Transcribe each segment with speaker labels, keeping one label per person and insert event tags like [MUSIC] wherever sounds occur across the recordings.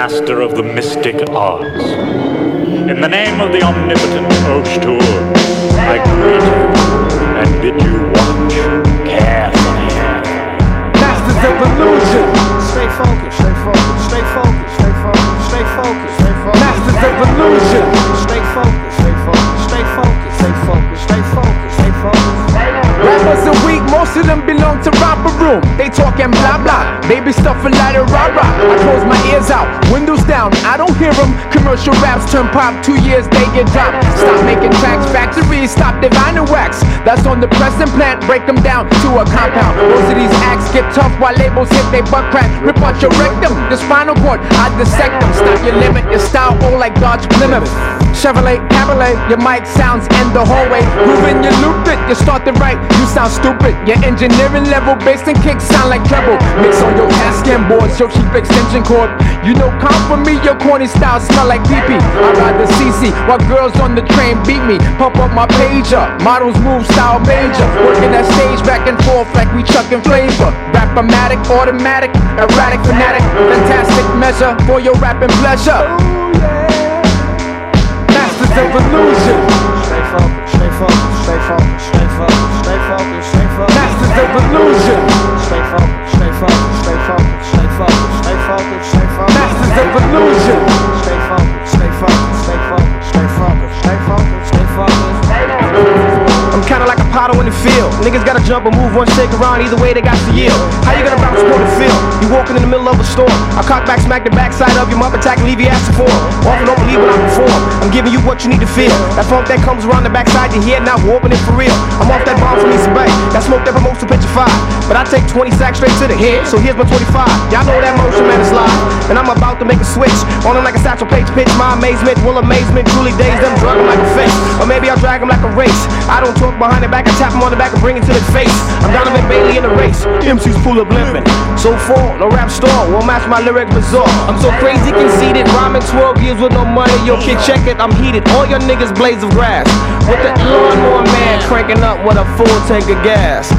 Speaker 1: master of the mystic arts. In the name of the omnipotent Oshtur, I greet you and bid you watch carefully.
Speaker 2: Masters of illusion.
Speaker 3: Stay focused, stay focused, stay focused, stay focused, stay focused, stay focused.
Speaker 2: Masters of illusion. Most of them belong to romper room. They talking blah blah, they be stuffing lighter rah rah. I close my ears out, windows down, I don't hear them. Commercial raps turn pop, two years they get dropped. Stop making tracks, factories stop divining wax. That's on the pressing plant, break them down to a compound. Most of these acts get tough while labels hit they butt crack. Rip out your rectum, the spinal cord, I dissect them. Stop your limit, your style all like Dodge Plymouth. Chevrolet, Cabriolet, your mic sounds in the hallway. Grooving, you loop it, you start it right, you sound stupid. Your engineering level, bass and kicks sound like treble. Mix on your Tascam boards, your cheap extension cord. You know, come for me, your corny style smell like pee pee. I ride the CC while girls on the train beat me. Pump up my pager, models move style major. Working that stage back and forth like we chucking flavor. Rap-o-matic, automatic, erratic, fanatic. Fantastic measure for your rapping pleasure. Of illusion.
Speaker 3: Stay focused, stay focused, stay focused, stay focused, stay focused, stay focused.
Speaker 2: Masters of illusion.
Speaker 3: Stay focused, stay focused, stay focused, stay focused, stay focused, stay focused.
Speaker 2: Masters of illusion.
Speaker 3: Stay focused, stay focused, stay focused, stay focused, stay focused, stay focused. I'm kinda like a potter in the field. Niggas gotta jump or move one shake around, either way they got to yield. How you gonna bounce support the field? You walking in the middle of a storm. I cock back, smack the backside of your mouth attack and leave you ass to form. Often don't believe when I perform. I'm giving you what you need to feel. That funk that comes around the backside your head, not warping it for real. I'm off that bomb from East Bay. That smoke that promotes to picture five. But I take 20 sacks straight to the head, so here's my 25. Y'all know that motion, man, is live. And I'm about to make a switch. On it like a Satchel Paige pitch. My amazement will amazement truly daze them, drug 'em like a face. Or maybe I'll drag 'em like a race. I don't talk behind the back, I tap 'em on the back and bring it to the face. I'm Donovan Bailey in the race. MC's full of limping. So far, no rap star, won't match my lyric bizarre. I'm so crazy, conceited, rhyming 12 years with no money. Yo, kid, check it, I'm heated. All your niggas blades of grass. With the lawnmower man cranking up with a full tank of gas.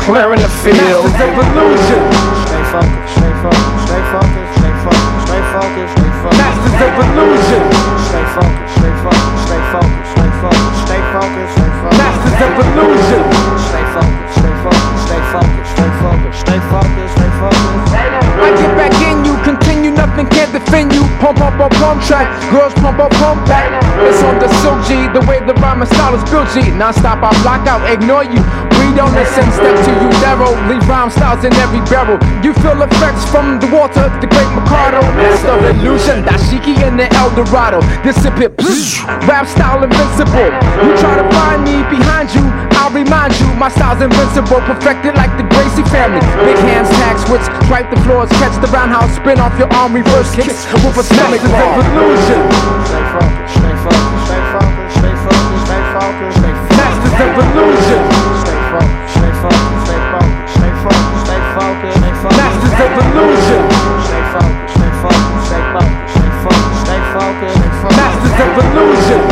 Speaker 3: Clearing the field.
Speaker 2: Masters of illusion.
Speaker 3: Stay focused, stay focused, stay focused, stay focused, stay focused, stay focused.
Speaker 2: Masters of illusion.
Speaker 3: Stay focused, stay focused, stay focused, stay focused, stay focused, stay focused.
Speaker 2: Masters of illusion.
Speaker 3: Stay focused, stay focused, stay focused, stay focused, stay focused, stay focused.
Speaker 2: I get back in you, continue, nothing can defend you. Pump up a pump track, girls pump up pump back. It's on the silk G, the way the rhyming style is built G. Non stop, I block out, ignore you. We don't listen, step to you narrow. Leave rhyme styles in every barrel. You feel effects from the water, the great Mikado. Of illusion, Dashiki and the El Dorado. Dissipate, rap style invincible. You try to find me behind you, I'll remind you, my style's invincible, perfected like the Gracie family. Big hands, tag switch, swipe the floors, catch the roundhouse, spin off your arm, reverse kicks with a stomach of illusion.
Speaker 3: Stay focused, stay focused, stay focused, stay focused,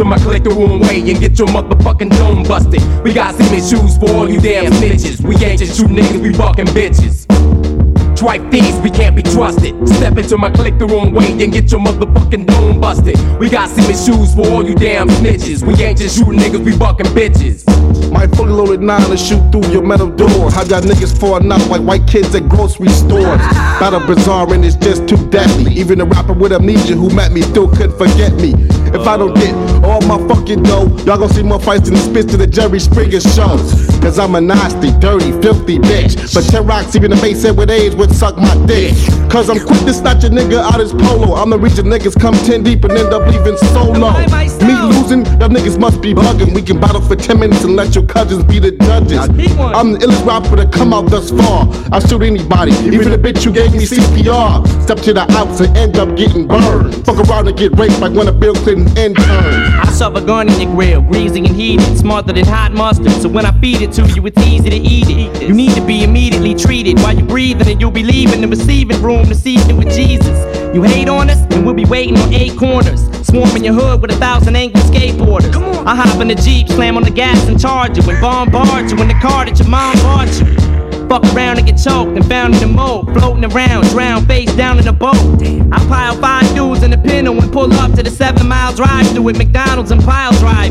Speaker 4: into my click the wrong way and get your motherfucking dome busted. We got cement shoes for all you damn snitches. We ain't just shoot niggas, we fucking bitches. Tripe thieves, we can't be trusted. Step into my click the wrong way and get your motherfucking dome busted. We got cement shoes for all you damn snitches. We ain't just shooting niggas, we fucking bitches.
Speaker 5: My fully loaded nine to shoot through your metal door. How y'all niggas falling out like white kids at grocery stores. Not a bizarre and it's just too deadly. Even a rapper with amnesia who met me still couldn't forget me. If I don't get all my fucking dough, y'all gon' see more fights than the spits to the Jerry Springer show. Cause I'm a nasty, dirty, filthy bitch. But T-Rox, even the base head with AIDS would suck my dick. Cause I'm quick to snatch a nigga out his polo. I'm the region niggas come 10 deep and end up leaving solo. Me losing, y'all niggas must be bugging. We can battle for 10 minutes and let your cousins be the judges. I'm the illest rapper to come out thus far. I shoot anybody, even the bitch you gave me CPR. Step to the outs and end up getting burned. Fuck around and get raped like one of Bill Clinton interns.
Speaker 6: I shove a gun in your grill, greasy and heated, smarter than hot mustard. So when I feed it to you, it's easy to eat it. You need to be immediately treated while you're breathing, and you'll be leaving the receiving room to see it with Jesus. You hate on us, and we'll be waiting on eight corners. Swarming your hood with a thousand angry skateboarders. Come on. I hop in the Jeep, slam on the gas and charge you, and bombard you in the car that your mom bought you. Fuck around and get choked and found in the moat. Floating around, drown face down in a boat. I pile five dudes in the Pinto and pull up to the seven mile drive through with McDonald's and pile drive.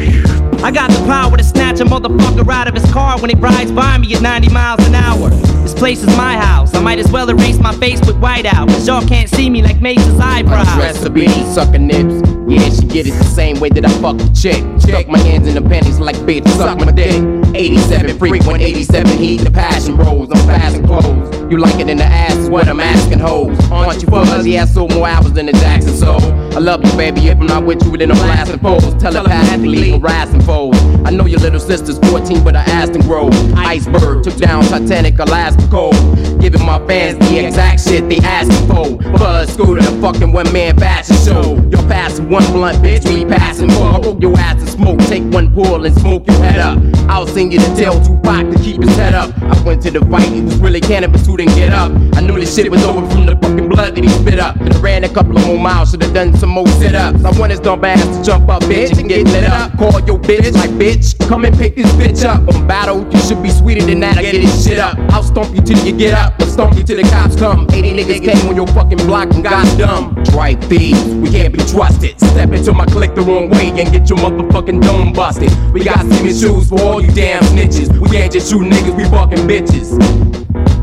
Speaker 6: I got the power to snatch a motherfucker out of his car when he rides by me at 90 miles an hour. This place is my house. I might as well erase my face with white out. Cause y'all can't see me like Mace's eyebrows.
Speaker 4: Recipe, sucking nips. Yeah, she get it the same way that I fuck the chick. Stuck my hands in the panties like bitch, suck my dick. 87 frequent, 87 heat, the passion rolls. I'm fast and close. You like it in the ass is what I'm asking hoes. Aren't you fuzzy? I sold more hours than the Jackson soul. I love you, baby. If I'm not with you, then I'm blasting foes. Telepathically harassing foes. I know your little sister's 14, but I asked and grow. Iceberg took down Titanic, Alaska cold. Giving my fans the exact shit they asking for. Buzz scooter, the fucking one man fashion show. You're passing one blunt, bitch, we passing four. I your ass and smoke. Take one pull and smoke your head up. I'll you the tale Tupac to keep his head up. I went to the fight, it was really cannabis who didn't get up. I knew this shit was over from the fucking blood that he spit up. And I ran a couple of more miles, should've done some more sit ups. I want his dumb ass to jump up, bitch, and get lit up. Call your bitch like bitch, come and pick this bitch up. Battle, you should be sweeter than that. I get this shit up. I'll stomp you till you get up, or stomp you till the cops come. 80 niggas came on your fucking block and got dumb. Right thieves, we can't be trusted. Step into my click the wrong way and get your motherfucking dome busted. We got semen shoes for all you damn snitches. We ain't just shoot niggas, we fucking bitches.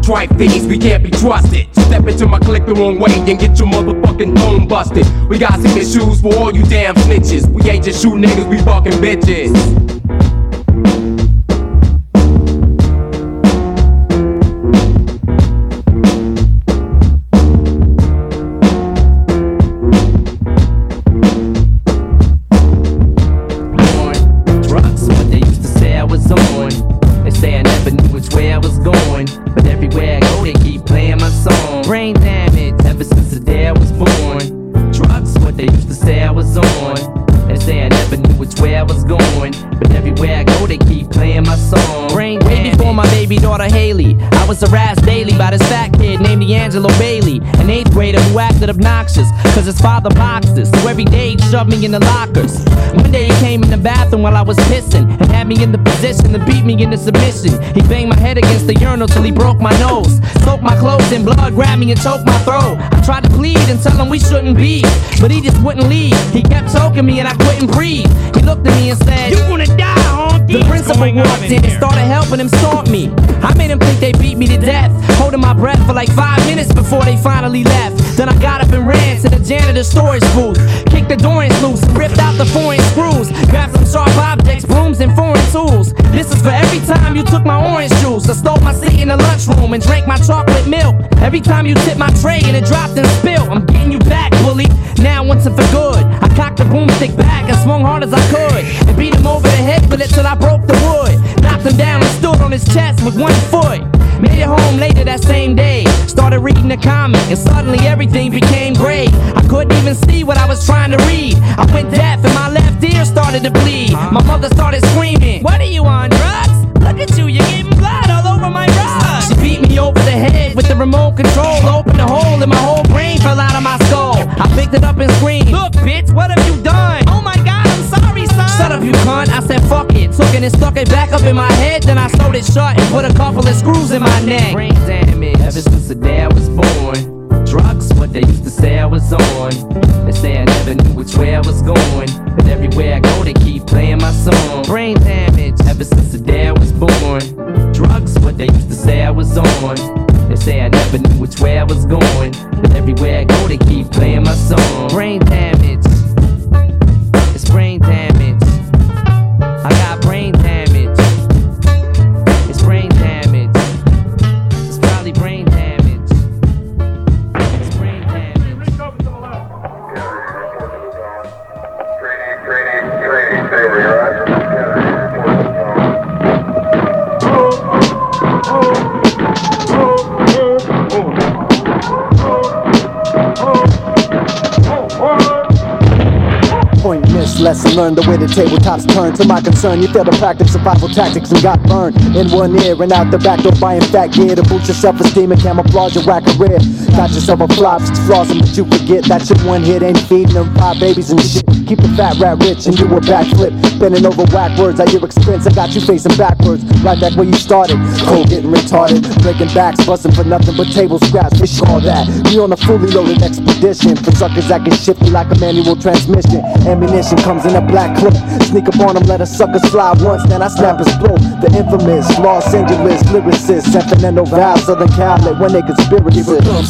Speaker 4: Tripe thieves, we can't be trusted. Step into my click the wrong way and get your motherfucking dome busted. We got semen shoes for all you damn snitches. We ain't just shoot niggas, we fucking bitches.
Speaker 6: Cause his father boxed us, so every day he'd shove me in the lockers. One day he came in the bathroom while I was pissing and had me in the position to beat me into submission. He banged my head against the urinal till he broke my nose. Soaked my clothes in blood, grabbed me and choked my throat. I tried to plead and tell him we shouldn't be, but he just wouldn't leave. He kept choking me and I couldn't breathe. He looked at me and said, You gonna die, honky. The principal walked in and started helping him stomp me. I made him think they beat me to death, holding my breath for like five minutes before they finally left. Then I got up and ran to the janitor's storage booth, kicked the door in loose, ripped out the foreign screws, grabbed some sharp objects, brooms, and foreign tools. This is for every time you took my orange juice, I stole my seat in the lunchroom and drank my chocolate milk. Every time you tipped my tray and it dropped and spilled, I'm getting you back, bully. Now once and for good, I cocked the broomstick back and swung hard as I could, and beat him over the head with it till I broke the wood. Knocked him down and stood on his chest with one foot. Made it home later that same day. Started reading the comic, and suddenly everything became gray. I couldn't even see what I was trying to read. I went deaf, and my left ear started to bleed. My mother started screaming, What are you on, drugs? Look at you, you're getting blood all over my rug. She beat me over the head with the remote control. Opened a hole, and my whole brain fell out of my skull. I picked it up and screamed, Look, bitch, what have you done? Fuck it. Took it and stuck it back up in my head. Then I sewed it shut and put a couple of screws in my neck. Brain damage ever since the day I was born. Drugs, what they used to say I was on. They say I never knew which way I was going. But everywhere I go, they keep playing my song. Brain damage ever since the day I was born. Drugs, what they used to say I was on. They say I never knew which way I was going. But everywhere I go, they keep playing my song. Brain damage.
Speaker 7: lesson learned the way the tabletops turn. To my concern, you failed to practice survival tactics and got burned in one ear and out the back door buying fat gear to boost your self-esteem and camouflage your whack career. Got yourself a flop, flaws, but you forget that your one hit ain't feeding them five babies and shit. Keep the fat rat rich and you a backflip. Bending over whack words at your expense. I got you facing backwards, right back where you started. Cold getting retarded, breaking backs, busting for nothing but table scraps. Fish all that. We on a fully loaded expedition for suckers that can shift you like a manual transmission. Ammunition comes in a black clip. Sneak up on them, let a sucker slide once, then I snap his blow. The infamous Los Angeles lyricist, Sacramento Val, Southern Cali, when they conspiracy.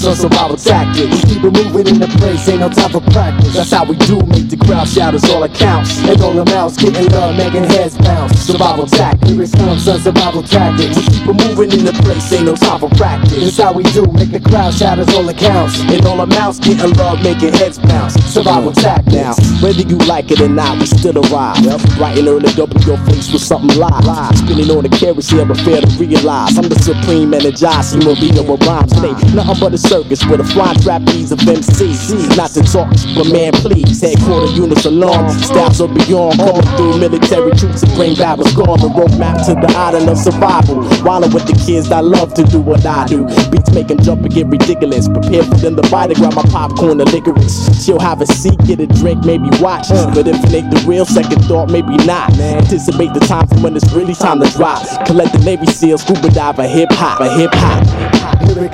Speaker 7: Here it comes, some survival tactics. Keep it moving in the place, ain't no time for practice. That's how we do, make the crowd shout is all accounts. And all the mouths getting love, making heads bounce. Survival tactics, it comes, son, survival tactics. We keep it moving in the place, ain't no time for practice. That's how we do, make the crowd shout is all accounts. And all the mouths getting love, making heads bounce. Survival tactics.
Speaker 8: Now, whether you like it or not, we still arrive. Yep. Writing early up in your face with something live. live. Spinning on the carousel, but fair to realize I'm the supreme energizer, Maria with rhymes. Ain't nothing but a circus with a flying trapeze of MCs. Not to talk, but man, please. Headquarter units along, styles are beyond. Coming through military troops and bring battles gone. The roadmap to the island of survival. Wildin' with the kids I love to do what I do. Beats make them jump and get ridiculous. Prepare for them to bite to grab my popcorn and licorice. She'll have a seat, get a drink, maybe watch. Uh. But if it ain't the real, second thought, maybe not. Anticipate the time when it's really time to drop. Collect the Navy SEAL, scuba dive, a hip hop, a hip hop.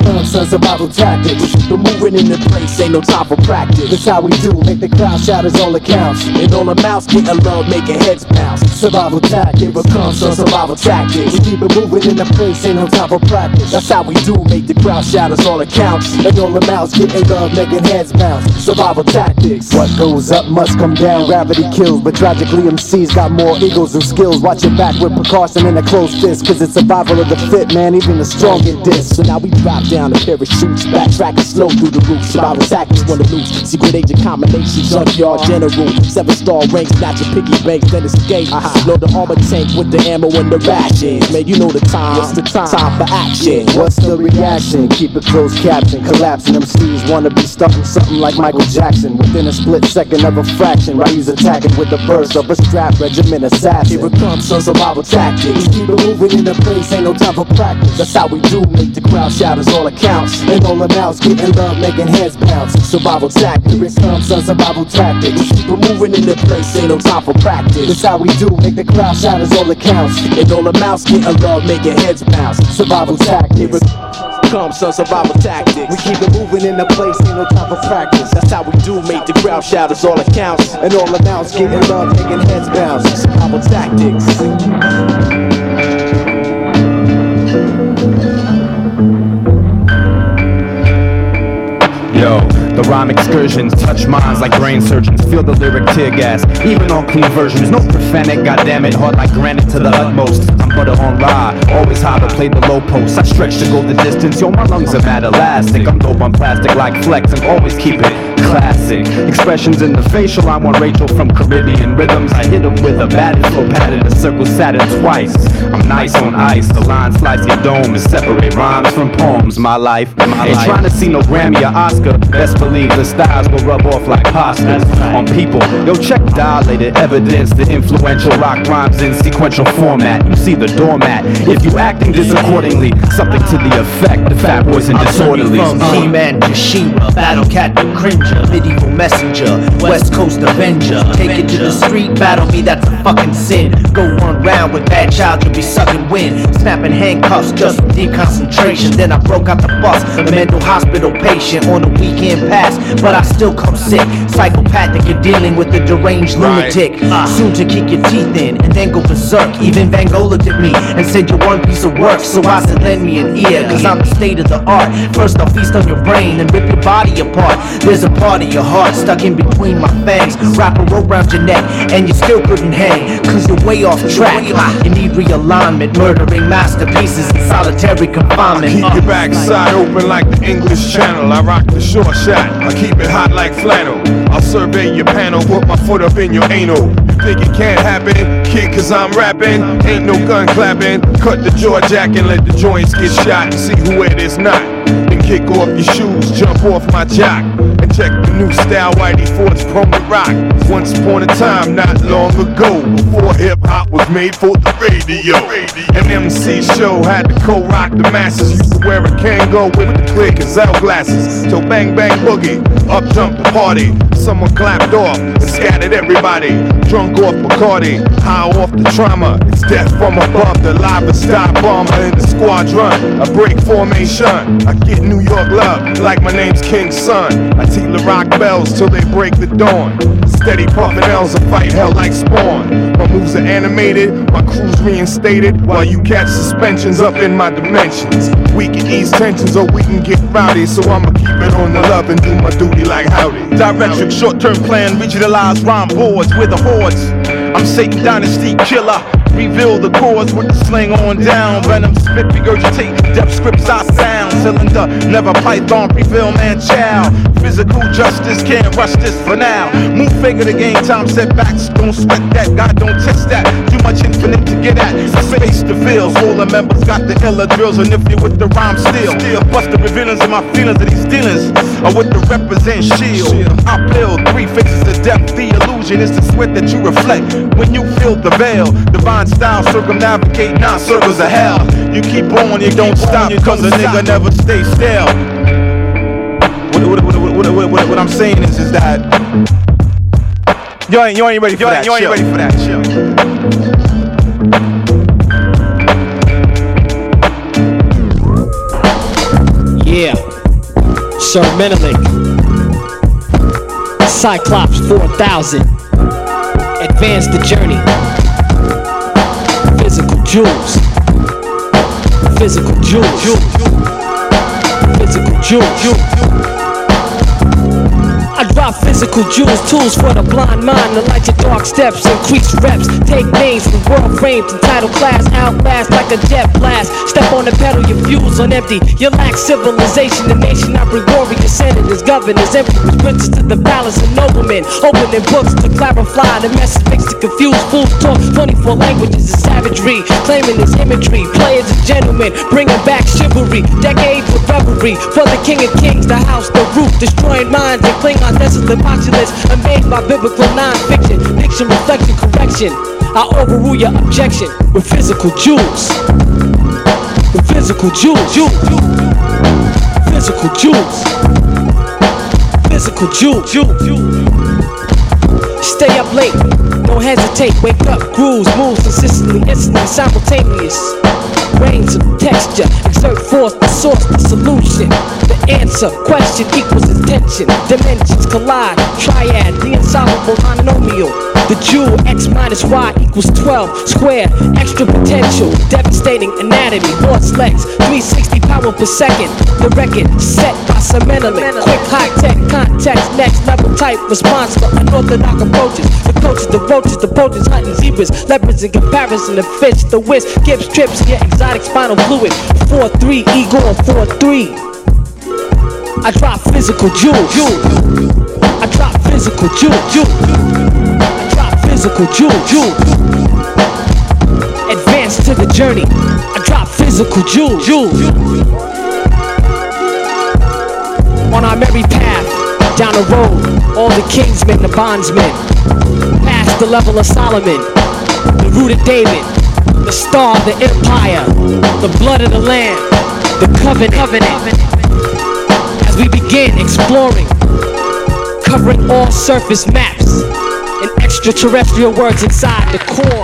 Speaker 7: Comes, son, survival tactics.
Speaker 8: The moving in the place, ain't no time for practice.
Speaker 7: That's how we do, make the crowd shout as all accounts.
Speaker 8: And all the mouths getting love, making heads bounce.
Speaker 7: Survival it comes, son, survival tactics. We keep it moving in the place, ain't no time for practice.
Speaker 8: That's how we do, make the crowd shout as all accounts.
Speaker 7: And all the mouths getting love, making heads bounce. Survival tactics. What goes up must come down, gravity kills. But tragically, MCs got more egos and skills. Watch your back with precaution and a close fist. Cause it's survival of the fit, man. Even the strong get.
Speaker 8: So now we drop down the parachutes, backtrack and slow through the roof. Survival tactics wanna lose. Secret agent combination, junkyard general. Seven star ranks, snatch a piggy banks, then escape. Uh-huh. Load the armor tank with the ammo and the rations. Man, you know the time. What's the time. Time for action.
Speaker 7: What's the reaction? Keep it closed caption. Collapsing MCs wanna be starting something like Michael Jackson. Within a split second of a fraction, Ryu's attacking with the burst of a strap regiment assassin.
Speaker 8: Here it comes, son, survival tactics.
Speaker 7: Keep it moving in the place, ain't no time for practice.
Speaker 8: That's how we do, make the crowd shout as all accounts.
Speaker 7: And all mouths getting love, making heads bounce.
Speaker 8: Survival tactics.
Speaker 7: Comes, son, survival tactics.
Speaker 8: We keep it moving in the place, ain't no time for practice.
Speaker 7: That's how we do, make the crowd shout as all accounts.
Speaker 8: And all mouths getting love, making heads bounce.
Speaker 7: Survival tactics.
Speaker 8: Comes, son, survival tactics.
Speaker 7: We keep it moving in the place, ain't no time for practice.
Speaker 8: That's how we do, make the crowd shout all accounts.
Speaker 7: And all mouths getting love, making heads bounce.
Speaker 8: Survival tactics.
Speaker 9: Yo, the rhyme excursions touch minds like brain surgeons. Feel the lyric tear gas, even on clean versions. No profanity, goddammit, hard like granite to the utmost. I'm butter on rye, always high but play the low post. I stretch to go the distance, yo, my lungs are mad elastic. I'm dope on plastic like flex and always keep it classic. Expressions in the facial, I'm want Rachel from Caribbean rhythms. I hit hit 'em with a batted flow pattern, a circle Saturn twice. I'm nice on ice, the line slice your dome and separate rhymes from poems. My life, my Ain't trying to see no Grammy or Oscar. Best believe the styles will rub off like pasta on people. Yo, check dilated evidence, the influential rock rhymes in sequential format. You see the doormat. If you acting disaccordingly, something to the effect, the fat boys and disorderlies.
Speaker 10: From uh. He-Man to She-Ra, Battle Cat to Cringer, Medieval Messenger, West Coast Avenger. Take it to the street, battle me, that's a fucking sin. Go one round with bad child, you'll be sucking wind. Snapping handcuffs just from deep concentration. Then I broke out the bus, a mental hospital patient on a weekend pass, but I still come sick. Psychopathic, you're dealing with a deranged lunatic. Ah. Soon to kick your teeth in and then go berserk. Even Van Gogh looked at me and said you're one piece of work. So I said lend me an ear, cause I'm the state of the art. First I'll feast on your brain and rip your body apart. There's a part of your heart stuck in between my fangs. Wrap a rope around your neck and you still couldn't hang, cause you're way off track. You need realignment, murdering masterpieces in solitary confinement.
Speaker 11: Keep your backside open like the English Channel. I rock the short shot. I keep it hot like flannel. I'll survey your panel, put my foot up in your anal. Think it can't happen? Kid, cause I'm rapping. Ain't no gun clapping. Cut the jaw jack and let the joints get shot and see who it is not. Then kick off your shoes, jump off my jock. And Check the new style, Whitey Ford's Promo Rock. Once upon a time, not long ago, before hip hop was made for the radio. An MC show had to co-rock the masses. Used to wear a Kangol with the clear Cazal glasses. Till bang bang boogie, up jumped the party. Someone clapped off and scattered everybody. Drunk off Bacardi, high off the trauma. It's death from above, the lava star bomber in the squadron. A break formation. I get New York love like my name's King's son. I teach the rock bells till they break the dawn. Steady puffin' L's a fight hell like spawn. My moves are animated, my crew's reinstated. While you catch suspensions up in my dimensions. We can ease tensions or we can get rowdy. So I'ma keep it on the love and do my duty like howdy.
Speaker 12: Directric short term plan, regionalized rhyme boards with the hordes. I'm Satan Dynasty killer. Reveal the cause with the sling on down. Venom spit, regurgitate, depth scripts I sound. Cylinder, never python, prevail man child. Physical justice can't rush this for now. Move figure the game, time setbacks. Don't sweat that, God don't test that. Too much infinite to get at. Space the feels, all the members got the illa drills. And if you with the rhyme still, still bust the revealings of my feelings of these dealings. Or with the represent shield. I build three faces of depth. The illusion is the sweat that you reflect when you feel the veil. Divine style, circumnavigate nine circles of hell. You keep on, you don't stop, cause a nigga never stay still. What, what, what, what, what, what, what I'm saying is, is that you ain't, you ain't ready for
Speaker 13: You
Speaker 12: that.
Speaker 13: ain't- you ain't
Speaker 12: chill.
Speaker 13: ready for that, chill.
Speaker 14: Yeah. Sir Menelik. Cyclops 4000. Advance the journey. Physical jewels. Physical jewels. Physical jewels. I drop physical jewels, tools for the blind mind. The light your dark steps, increase reps. Take names from world frames and title class. Outlast like a jet blast. Step on the pedal, your fuels on empty. You lack civilization. The nation I bring warriors, senators, governors, emperors, princes to the palace and noblemen. Opening books to clarify the message makes to confuse fools. Talk 24 languages of savagery. Claiming this imagery. Players and gentlemen, bringing back chivalry. Decades of revelry. For the king of kings, the house, the roof. Destroying minds and Klingons, desolate populace. Amazed by biblical non-fiction. Diction, reflection, correction. I overrule your objection with physical jewels. With physical jewels. Physical jewels. Physical jewels. Stay up late, don't hesitate. Wake up, grooves, moves consistently, instantly, simultaneous. Range of texture, exert force, the source, the solution. The answer, question equals intention. Dimensions collide, triad, the insoluble monomial. The jewel, x minus y equals 12. Square, extra potential, devastating anatomy, horse legs, 360 power per second. The record set by Sir Menelik. Quick, high tech, context, next level type response for unorthodox approaches. The coaches, the roaches, the poachers, hunting zebras, leopards in comparison to fish. The whisk, gives trips, get exotic spinal fluid. 4 3, Igor 4 3. I drop physical jewels. I drop physical jewels. Physical jewels. Advance to the journey. I drop physical jewels. On our merry path, down the road, all the kingsmen, the bondsmen, past the level of Solomon, the root of David, the star of the empire, the blood of the lamb, the covenant. covenant. As we begin exploring, covering all surface maps extraterrestrial words inside the core.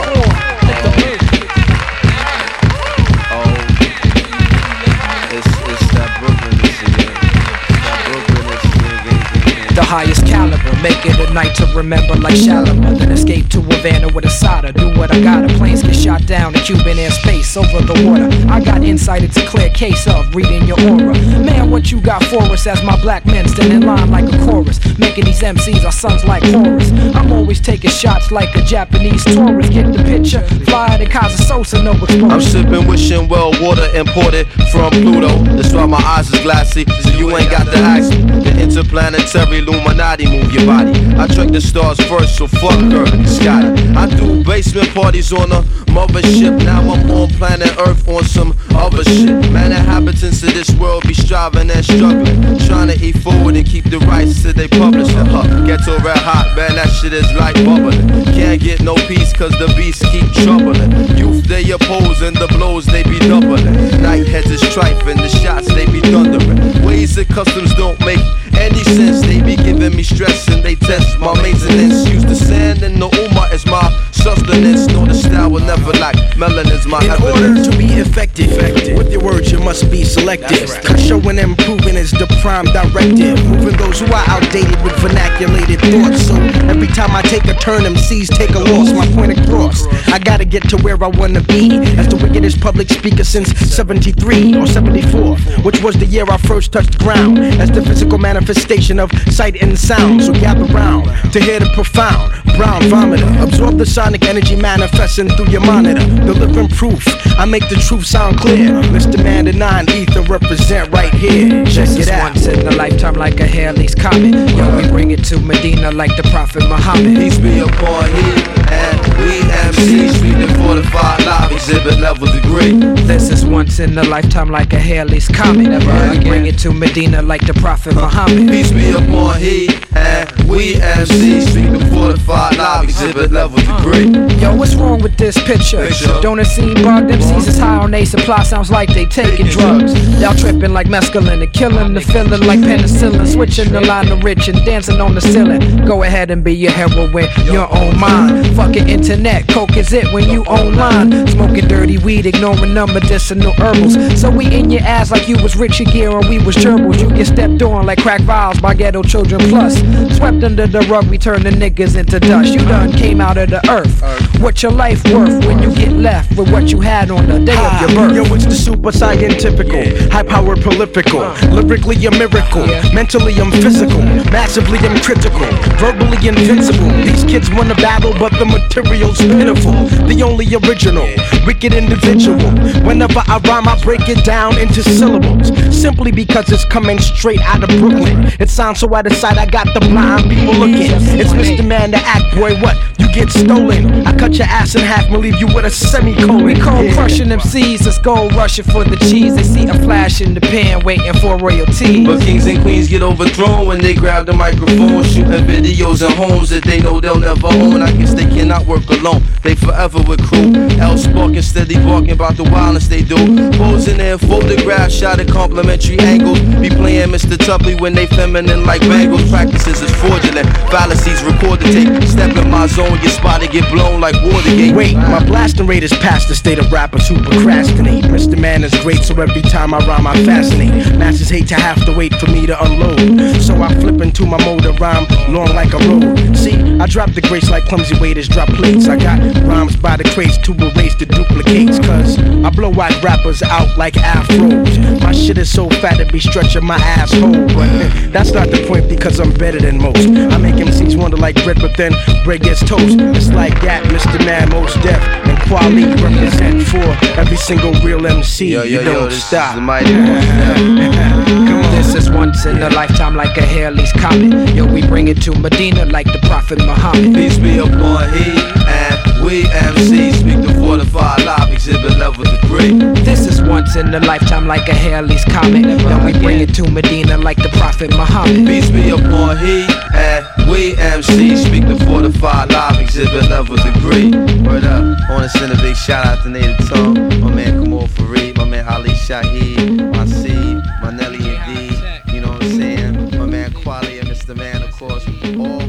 Speaker 15: Highest caliber, make it a night to remember like Shalimar. Then escape to Havana with a soda. Do what I gotta. Planes get shot down in Cuban airspace over the water. I got insight, it's a clear case of reading your aura. Man, what you got for us as my black men stand in line like a chorus. Making these MCs our sons like Horus. I'm always taking shots like a Japanese tourist. Get the picture? Fly to Casa Sosa, no exposure.
Speaker 16: I'm sipping wishing well water imported from Pluto. That's why my eyes is glassy. So you ain't got. The interplay interplanetary Illuminati move your body. I track the stars first, so fuck and Scotty. I do basement parties on a mothership. Now I'm on planet Earth on some other shit. Man, inhabitants of this world be striving and struggling. Trying to eat forward and keep the rights to they publishing. Huh, get to red hot, man, that shit is like bubbling. Can't get no peace cause the beasts keep troubling. Youth they oppose and the blows they be doubling. Night heads is strife and the shots they be thundering. Ways and customs don't make any sense. They be giving me stress and they test my maintenance. Use the sand and the umma is my sustenance. Know the style will never lack. Melanin's my
Speaker 17: In order to be effective, with your words you must be selective. Cause showing and proving is the prime directive. Moving those who are outdated with vernaculated thoughts. So every time I take a turn, MCs take a loss. My point across. I gotta get to where I wanna be. As the wickedest public speaker since 73 or 74, which was the year I first touched ground. As the physical manifestation of sight and sound. So gather round to hear the profound. Brown vomiter. Absorb the sonic energy manifesting through your monitor. Delivering proof. I make the truth sound clear. Mr. Man, the nine ether represent right here. Check
Speaker 15: This
Speaker 17: it out.
Speaker 15: once in a lifetime like a Halley's Comet. Yo, we bring it to Medina like the Prophet Muhammad.
Speaker 16: Peace be upon he and we MCs and fortified live exhibit level degree.
Speaker 15: This is once in a lifetime like a Halley's Comet. We bring it to Medina like the Prophet Muhammad.
Speaker 16: Peace be upon he and we MCs and fortified live exhibit level degree.
Speaker 15: Yo, what's wrong with this picture?
Speaker 16: Picture.
Speaker 15: Don't it seem bugged? MCs is high on they supply, sounds like they taking drugs. Y'all tripping like mescaline and killing the feeling like penicillin. Switching the line of rich and dancing on the ceiling. Go ahead and be your heroine, your own mind. Fucking internet, coke is it when you online. Smoking dirty weed, ignoring the medicinal herbals. So we in your ass like you was Richard Gere and we was gerbils. You get stepped on like crack vials by ghetto children plus. Swept under the rug, we turn the niggas into dust. You done came out of the earth. What's your life worth when you get left with what you had on the day of your birth?
Speaker 17: Yo, it's the super scientifical, high power prolifical. Uh. Lyrically, a miracle. Mentally, I'm physical. Massively, I'm critical. Verbally, invincible. These kids wanna battle, but the material's pitiful. The only original, wicked individual. Whenever I rhyme, I break it down into syllables. Simply because it's coming straight out of Brooklyn. It sounds so out of sight, I got the blind people looking. It's Mr. Man, the act boy. What? You get stolen. I cut your ass in half and leave you with a semicolon.
Speaker 15: We call
Speaker 17: Yeah.
Speaker 15: crushing them C's, let's go rushing for the cheese. They see a flash in the pan, waiting for royalty.
Speaker 16: But kings and queens get overthrown when they grab the microphone, shooting videos in homes that they know they'll never own. I guess they cannot work alone, they forever with crew. L sparking, steady barking about the violence they do. Posing in photographs, shot at complimentary angles. Be playing Mr. Tubley when they feminine like bangles. Practices is fraudulent, fallacies record the tape. Step in my zone, your spot to get blown like Watergate.
Speaker 17: Wait, my blasting rate is past the state of rappers who procrastinate. Mr. Man is great, so every time I rhyme, I fascinate. Masters hate to have to wait for me to unload. So I flip into my mode of rhyme, long like a road. See, I drop the grace like clumsy waiters drop plates. I got rhymes by the crates to erase the duplicates. Cause I blow out rappers out like afros. My shit is so fat it be stretching my asshole. But [LAUGHS] that's not the point because I'm better than most. I make MCs wonder like bread, but then bread gets toast. It's like that, Mr. Man, Mos Def and quality represent for every single real MC.
Speaker 16: Yo, yo,
Speaker 17: you don't
Speaker 16: this
Speaker 17: stop.
Speaker 16: is the mighty Mos Def.
Speaker 15: This is once in a lifetime like a Halley's Comet. Yo, we bring it to Medina like the Prophet Muhammad.
Speaker 16: Peace be upon he and we MCs speak the fortified live exhibit level degree.
Speaker 15: This is once in a lifetime like a Halley's Comet. Yo, we bring it to Medina like the Prophet Muhammad.
Speaker 16: Peace be upon he and we MC. speak the fortified live exhibit level degree. Word up, wanna send a big shout out to Native Tongue, my man Kamaal Fareed, my man Ali Shaheed, my seed, my Nelly and D, you know what I'm saying? My man Kweli and Mr. Man, of course, all.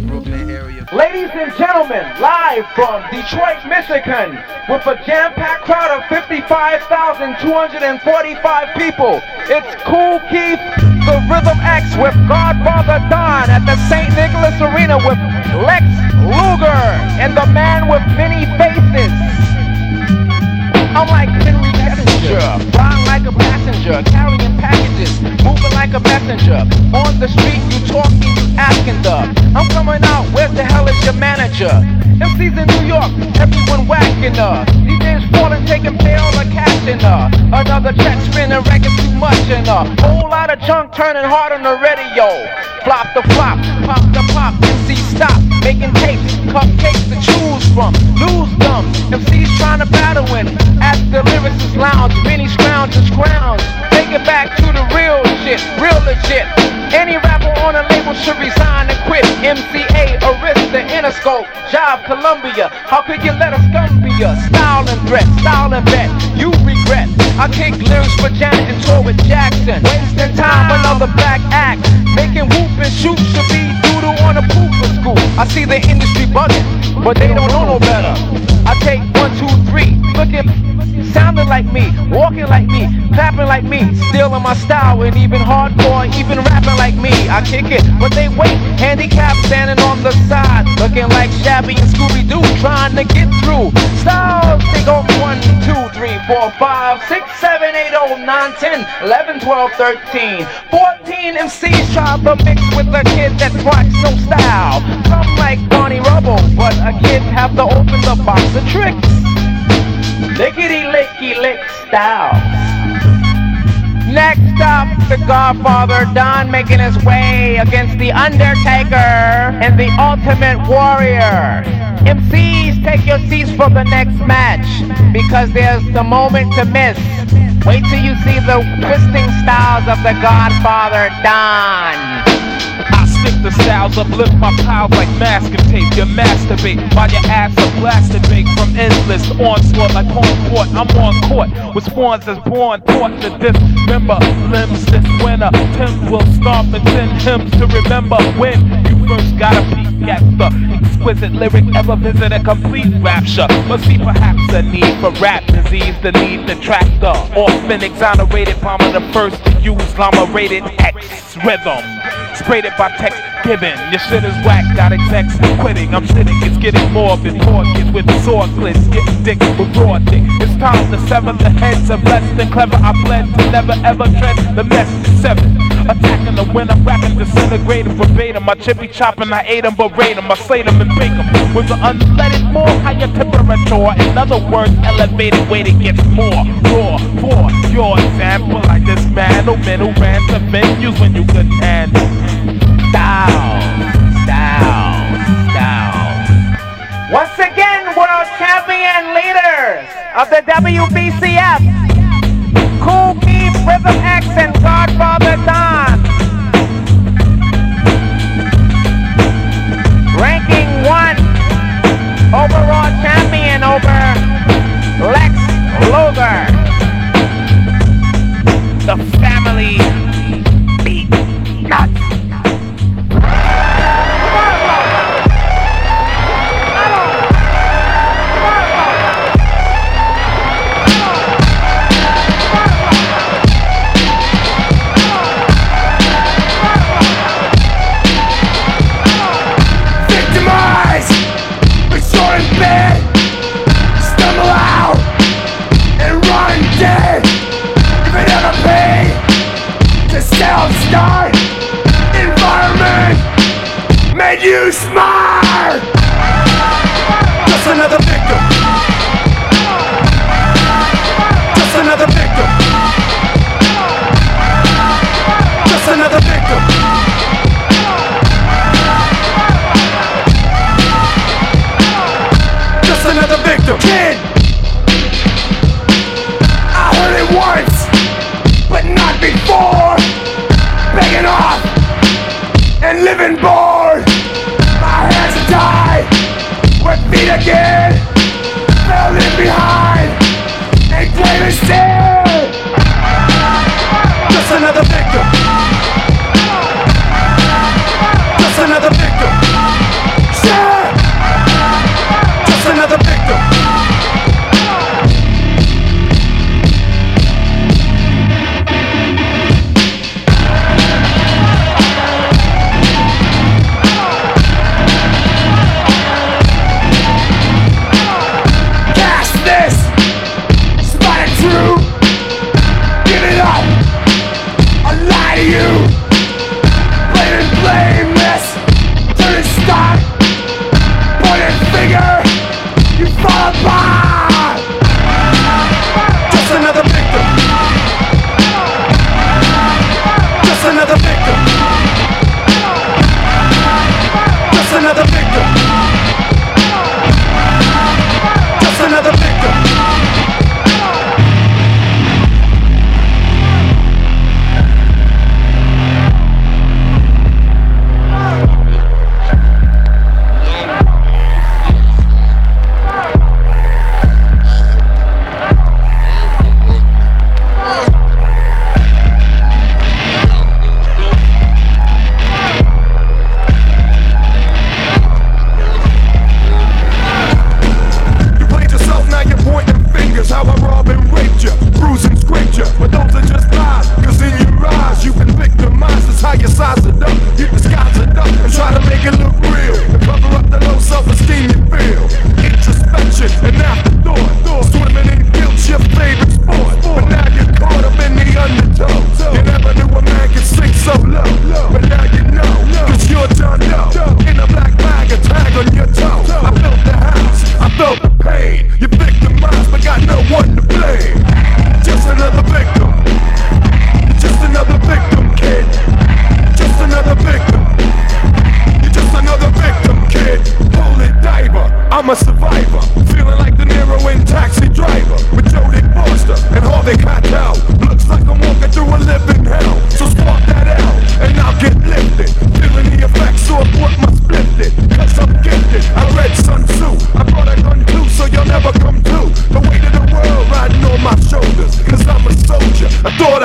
Speaker 18: Ladies and gentlemen, live from Detroit, Michigan, with a jam-packed crowd of 55,245 people, it's Kool Keith, the Rhythm X with Godfather Don at the St. Nicholas Arena with Lex Luger and the man with many faces. I'm like Henry Kissinger, passenger, carrying packages, moving like a messenger. On the street, you talking, you asking the. I'm coming out, where the hell is your manager? MC's in New York, everyone whacking her. DJs falling, taking pay all the cash her. Another check spinning, wrecking too much in her. Whole lot of chunk turning hard on the radio. Flop the flop, pop the pop, MC stop, making tapes cupcakes to choose from. Lose them. MCs trying to battle in. At the lyricist lounge, many scroungers ground. Take it back to the real shit, real legit. Any rapper on a label should resign and quit. MCA, Arista, Interscope, Job, Columbia. How could you let us come be a style and threat, style and bet? You regret. I kick lyrics for Janet and tour with Jackson. Wasting time, another black act. Making whoop and shoot should be doodle on a pooper school. I see the industry bugging, but they don't know no better. I take one, two, three, looking, sounding like me, walking like me, clapping like me, still in my style, and even hardcore, even rapping like me. I kick it, but they wait, handicapped standing on the side, looking like Shaggy and Scooby Doo, trying to get through. Styles, they go one, two, three, four, five, six, seven, eight, oh, nine, ten, eleven, twelve, thirteen, fourteen MCs try to mix with a kid that's rocks no style. Some like Barney Rubble, but a kid have to open the box of tricks. Lickety licky lick style. Next up, the Godfather Don making his way against the Undertaker and the Ultimate Warrior. MCs, take your seats for the next match because there's the moment to miss. Wait till you see the twisting styles of the Godfather Don.
Speaker 19: The styles, uplift my pals like masking tape. You masturbate while your ass are blasted bake from endless onslaught like on court. I'm on court with spawns as born, taught to dismember limbs this winter. Tim will stomp and send hymns to remember when you first got a the exquisite lyric ever visit a complete rapture. But see, perhaps the need for rap disease, the need to track the orphan exonerated of the first to use llama rated X rhythm. Sprayed it by text given. Your shit is whack, got execs quitting. I'm sitting, it's getting morbid. Porkins with sword clips, getting dick with raw dick. It's time to sever the heads of less than clever. I bled to never ever tread the mess. Seven. The winner, rapping disintegrated verbatim. I chippy chopping, I ate 'em, berate 'em, I slayed 'em and bake 'em. With the unleaded, more higher temperature. In other words, elevated weight, it gets more raw. For your example, like this man who ran to venues when you couldn't handle.
Speaker 18: Once again, world champion leaders of the WBCF, Kool Keith, Rhythm X, and Godfather Don. Overall champion over Lex Luger. The family
Speaker 20: made feet again. In behind and claim instead.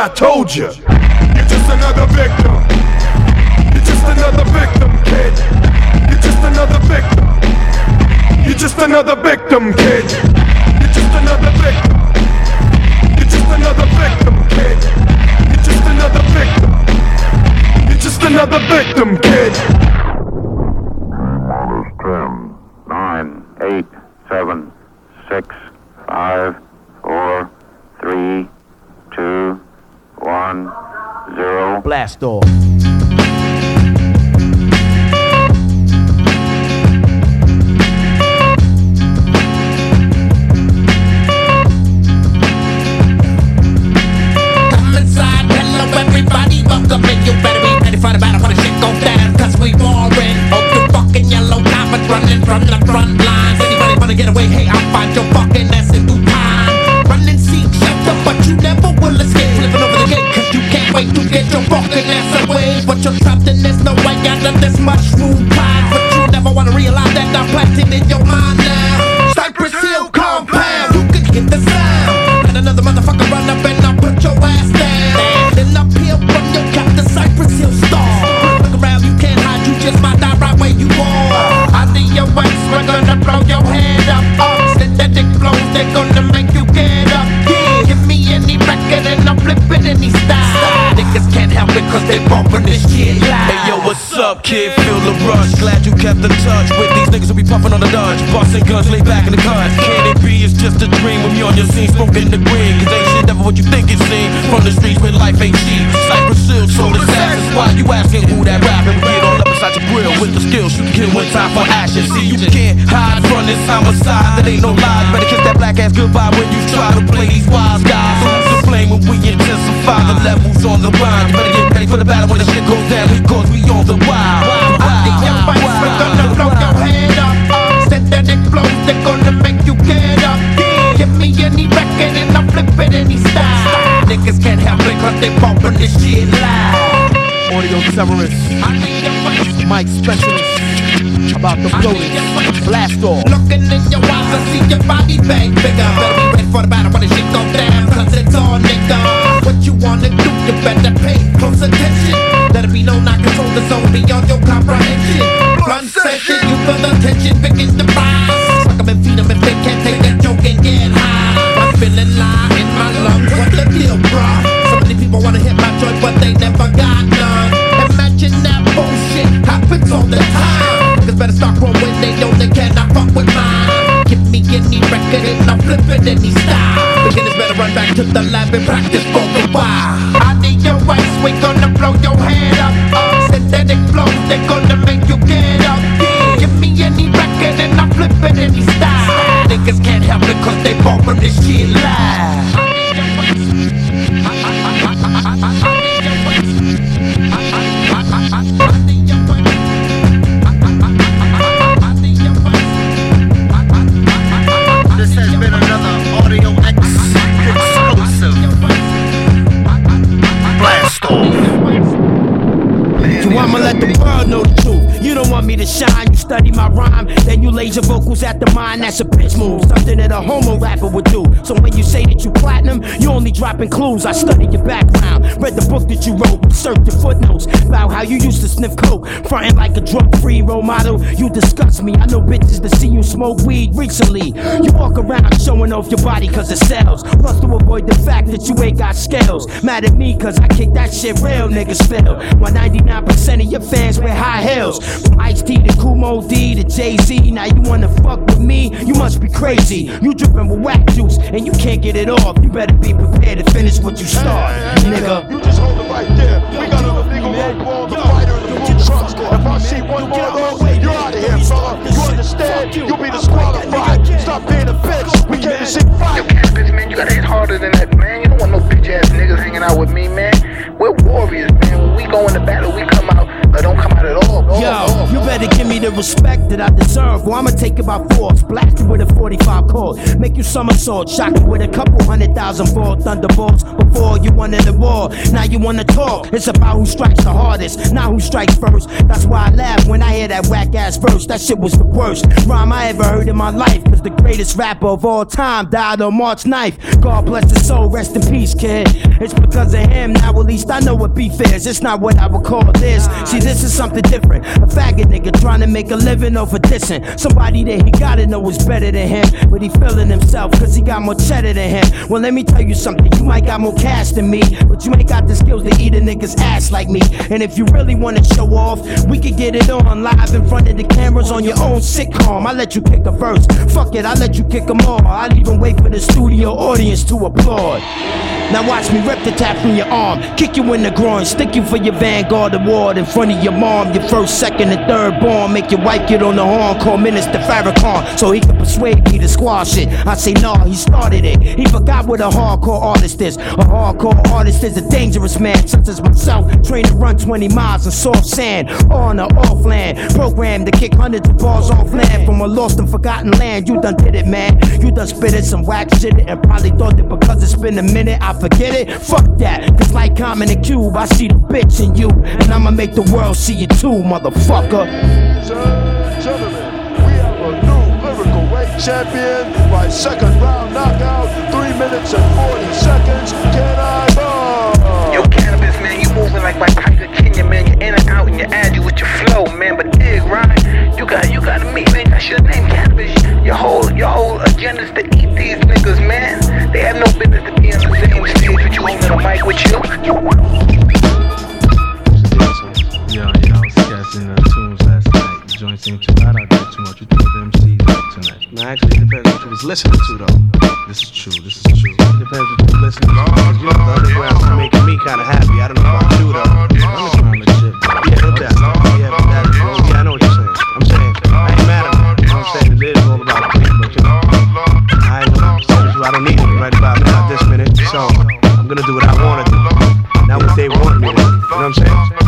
Speaker 21: I told you. You're just another victim. You're just another victim, kid. You're just another victim. You're just another victim, kid. You're just another victim. You're just another victim, kid. You're just another victim. You're just another victim, kid.
Speaker 16: 人 homicide. That ain't no lie. Better kiss that black ass goodbye when you try to play these wise guys. Who's to blame when we intensify the levels on the rhyme? You better get ready for the battle when the shit goes down because we on the wild.
Speaker 22: I think your face, we're gonna blow your head up. Synthetic flows, they're gonna make you get up. Give me any record and I'm flipping any style. Niggas can't help it cause they bumping this shit loud.
Speaker 17: Audio terrorist. Mike specialist. About to the floaters. Blast off.
Speaker 22: Looking in your eyes, I see your body bang bigger. Better be ready for the battle when the shit go down, cause it's all nigga. What you wanna do, you better pay close attention. Let it be known I control the zone beyond your comprehension. Blunt session, you feel the tension, begin to rise. Suck 'em and feed 'em if they can't take that joke and get high. I'm feeling lie in my lungs, what the deal, bruh? So many people wanna hit my joint, but they never to the lab and practice for a while. I need your waist, we gonna blow your head up. Uh, synthetic flows, they gonna make you get up. Give me any record and I'm flipping any style. Niggas can't help it cause they bumping this shit live.
Speaker 23: Dropping clues. I studied your background, read the book that you wrote, searched your footnotes about how you used to sniff coke, frying like a drug-free role model. You disgust me. I know bitches that see you smoke weed recently. You walk around showing off your body cause it sells. Plus to avoid the fact that you ain't got scales. Mad at me cause I kick that shit real niggas feel. While 99% of your fans wear high heels. From Ice T to Kool Moe Dee to Jay Z. Now you wanna fuck with me? You must be crazy. You dripping with whack juice and you can't get it off. You better be prepared to finish what you start, nigga.
Speaker 24: You just hold it right there. We got a legal road for all the fighters and food trucks. If I see one more of those, you're out of here, fella. You understand? You'll be disqualified. Stop being a bitch. We came to see fight.
Speaker 25: You can't bitch, man. You gotta hit harder than that, man. You don't want no bitch ass niggas hanging out with me, man. We're warriors, man. When we go into battle, we come out, don't come out at all.
Speaker 23: Yo, you better give me the respect that I deserve. Well, I'ma take it by force. Blast you with a 45 cord. Make you somersault. Shock you with a couple hundred thousand volt thunderbolts. Before you wanted the war. Now you wanna talk. It's about who strikes the hardest, not who strikes first. That's why I laugh when I hear that whack ass verse. That shit was the worst rhyme I ever heard in my life. Cause the greatest rapper of all time died on March 9th. God bless his soul, rest in peace, kid. It's because of him, now at least I know what beef is. It's not what I would call this. See, this is something different. A faggot nigga trying to make a living over dissing. Somebody that he gotta know is better than him. But he feeling himself cause he got more cheddar than him. Well, let me tell you something. You might got more cash than me, but you ain't got the skills to eat a nigga's ass like me. And if you really wanna show off, we could get it on live in front of the cameras on your own sitcom. I let you kick a verse. Fuck it, I let you kick them all. I'll even wait for the studio audience to applaud. Now watch me rip the tap from your arm, kick you in the groin, stick you for your Vanguard award in front of your mom, your first, second, and third born. Make your wife get on the horn, call Minister Farrakhan so he can persuade me to squash it. I say nah, he started it. He forgot what a hardcore artist is. A hardcore artist is a dangerous man, such as myself, trained to run 20 miles in soft sand, on or off land, programmed to kick hundreds of bars off land from a lost and forgotten land. You done did it, man. You done spit it some wax shit and probably thought that because it's been a minute, I forget it. Fuck that, cause like Common and Cube, I see the bitch in you, and I'ma make the world see it too, motherfucker.
Speaker 21: Ladies and Gentlemen, we have a new lyrical weight champion by second round knockout, three minutes and 40 seconds. Can I ball?
Speaker 25: Yo, Canibus, man, you moving like my Tiger Kenya, man. You in and out and you add you with your flow, man. But dig, right? You got, you got to meet, man. That's your name, Canibus. Your whole, your whole agenda's to eat these niggas, man. They have no business to be on the same stage with you, holding a mic with you.
Speaker 26: Yeah, yeah, I was catching the tunes last night. The joint seemed too loud I there too much. You threw the MCs out tonight.
Speaker 17: No, actually, it depends what you was listening to, though.
Speaker 26: This is true, this is true.
Speaker 17: It depends what you was listening to. 'cause, You know, the underground's making me kind of happy. I don't know about you, though.
Speaker 26: Underground legit.
Speaker 17: Yeah, no doubt. Yeah, but that, yeah, I know what you're saying. I'm saying, I ain't mad at it. You know what I'm saying? It is all about the people, but you know, I ain't gonna say I don't need it right about now, this minute. So, I'm gonna do what I wanna do. Not what they want me to do. You know what I'm saying?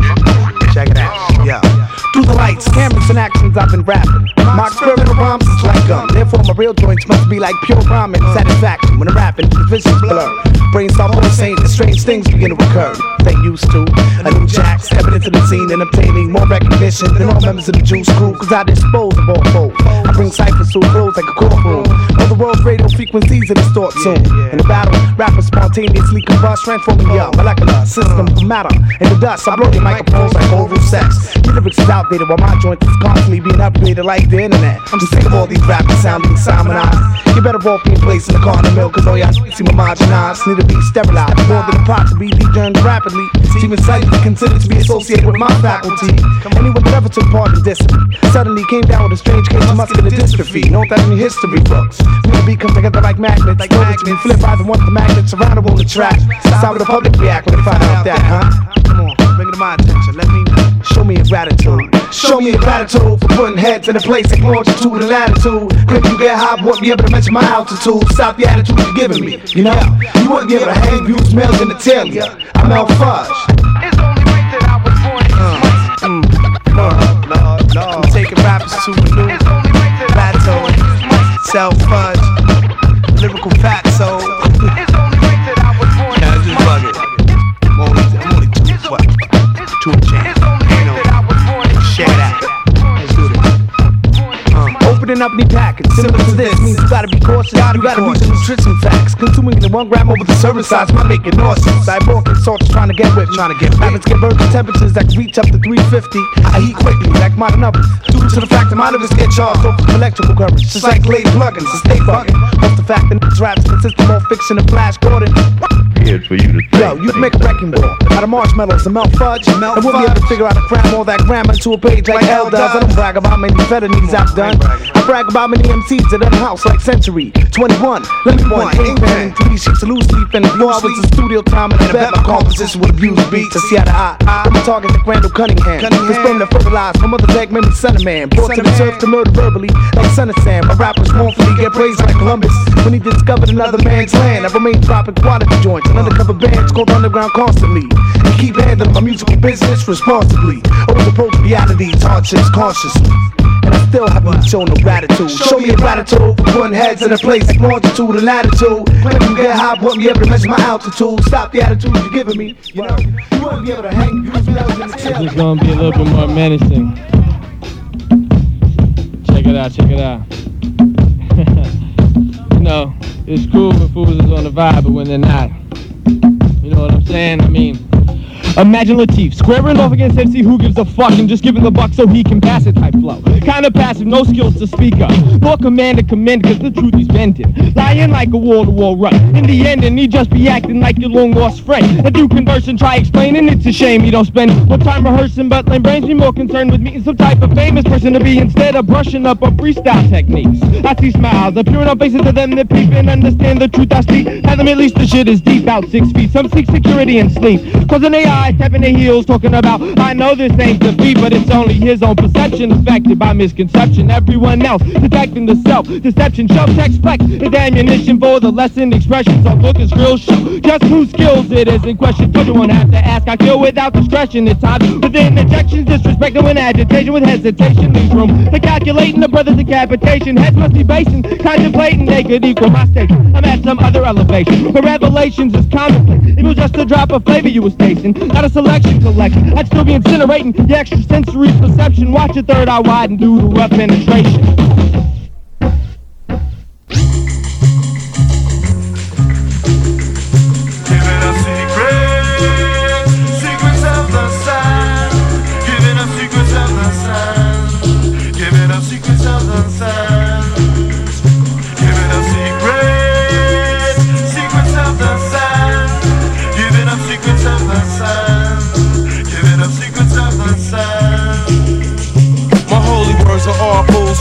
Speaker 27: Lights, cameras, and actions, I've been rapping. My experimental rhymes is like gum. Therefore, my real joints must be like pure rhyming satisfaction. When I'm rapping, the vision's blur. Brains start pulsating, and strange things begin to recur. They used to. A new jack stepping into the scene and obtaining more recognition than all members of the Juice crew. Cause I dispose of all foes. I bring ciphers to flows like a courtroom. All the world's radio frequencies in the thought soon. In the battle, rappers spontaneously combust, transforming your uh, molecular system of matter into dust. I blow your microphones like oral sex. Your lyrics is outdated while my joint is constantly being upgraded like the internet. I'm just sick of all these rappers sounding Simonized. You better off being placed in the corner mill, cause all y'all see my marginalized. Need to be sterilized. More than a pot to be determined rapidly. Steven Sight considered to be associated with my faculty. Anyone that ever took part in this suddenly came down with a strange case of muscular dystrophy. Note that in history books. Me and B come together like magnets. Like magnets. to be flipped by the one the magnets around on the track. That's how the public react when they find out that, huh? Come on, bring it to my attention. Let me show me a gratitude. Show me a gratitude for putting heads in a place like longitude and latitude. Quick you get high, won't be able to measure my altitude. Stop the attitude you're giving me. You know, you wouldn't be able to hang views, males in the tail, yeah. I'm Al Fudge. It's only right that I was born.
Speaker 17: Uh, mm, Lord, Lord, Lord. I'm taking rappers to a new plateau. Self fudge, lyrical fatso.
Speaker 27: Opening up new packets, similar to this means you gotta be cautious. You gotta read the nutrition facts. Consuming the one gram over the service size might make it nauseous. Cyborg consultants trying to get with, trying to get Rabbits get burned to temperatures that can reach up to 350. I heat quickly, like modern ovens. Due to the fact that my nerves get charged off of electrical currents, just like late plugins to stay bugging. Off the fact that niggas raps consist of more fiction than Flash Gordon.
Speaker 28: Here's for you to
Speaker 27: Yo, you can make a wrecking ball out of marshmallows and melt fudge. and we'll be able to figure out how to cram all that grammar into a page like L does. I don't brag about many felonies I've done. Brag about many MCs that done house like Century 21. Let me one, pen, three sheets of loose leaf, and I was in studio time and I bet my composition would abuse beats. To see how to eye, I'm target like Randall Cunningham. The sperm that fertilized from other leg members, son of man. Brought to the turf to murder verbally like Son of Sam. My rappers wrongfully get praised like Columbus when he discovered another man's land. I remain dropping quality joints and undercover bands called underground constantly. And keep handling my musical business responsibly. Always approach realities, hardships cautiously. Still haven't shown no gratitude. Show me a gratitude for putting heads in a place like longitude and latitude. When you get high, put me able to measure my altitude. Stop the attitude you're giving me. You know, you wouldn't be able to hang, use me out in the
Speaker 6: It's just gonna be a little bit more menacing. Check it out, check it out. [LAUGHS] you know, it's cool when fools is on the vibe, but when they're not. You know what I'm saying? I mean, imagine Latif squaring off against MC who gives a fuck and just giving the buck so he can pass it type flow. Kinda passive, no skills to speak of. Nor command to commend cause the truth he's bending. Lying like a wall to wall run. In the end, and he just be acting like your long lost friend. And do converse and try explaining, it's a shame you don't spend more time rehearsing, but lame brains be more concerned with meeting some type of famous person to be instead of brushing up on freestyle techniques. I see smiles, appearing on faces of them that peep and understand the truth I speak. Tell them at least the shit is deep out six feet. Some seek security and sleep. Cause an AI tapping the heels talking about, I know this ain't defeat, but it's only his own perception affected by misconception. Everyone else detecting the self deception. Shove text flex is ammunition for the lesson expressions on Lucas real show. Just whose skills it is in question. Don't you want have to ask? I kill without distraction at times. Within injections, disrespect and agitation with hesitation. Leaves room to calculating the brother's decapitation. Heads must be basing, contemplating they could equal my station. I'm at some other elevation. But revelations is commonplace. It was just a drop of flavor you was tasting, not a selection collection. I'd still be incinerating your extrasensory perception. Watch your third eye wide and do the rough penetration.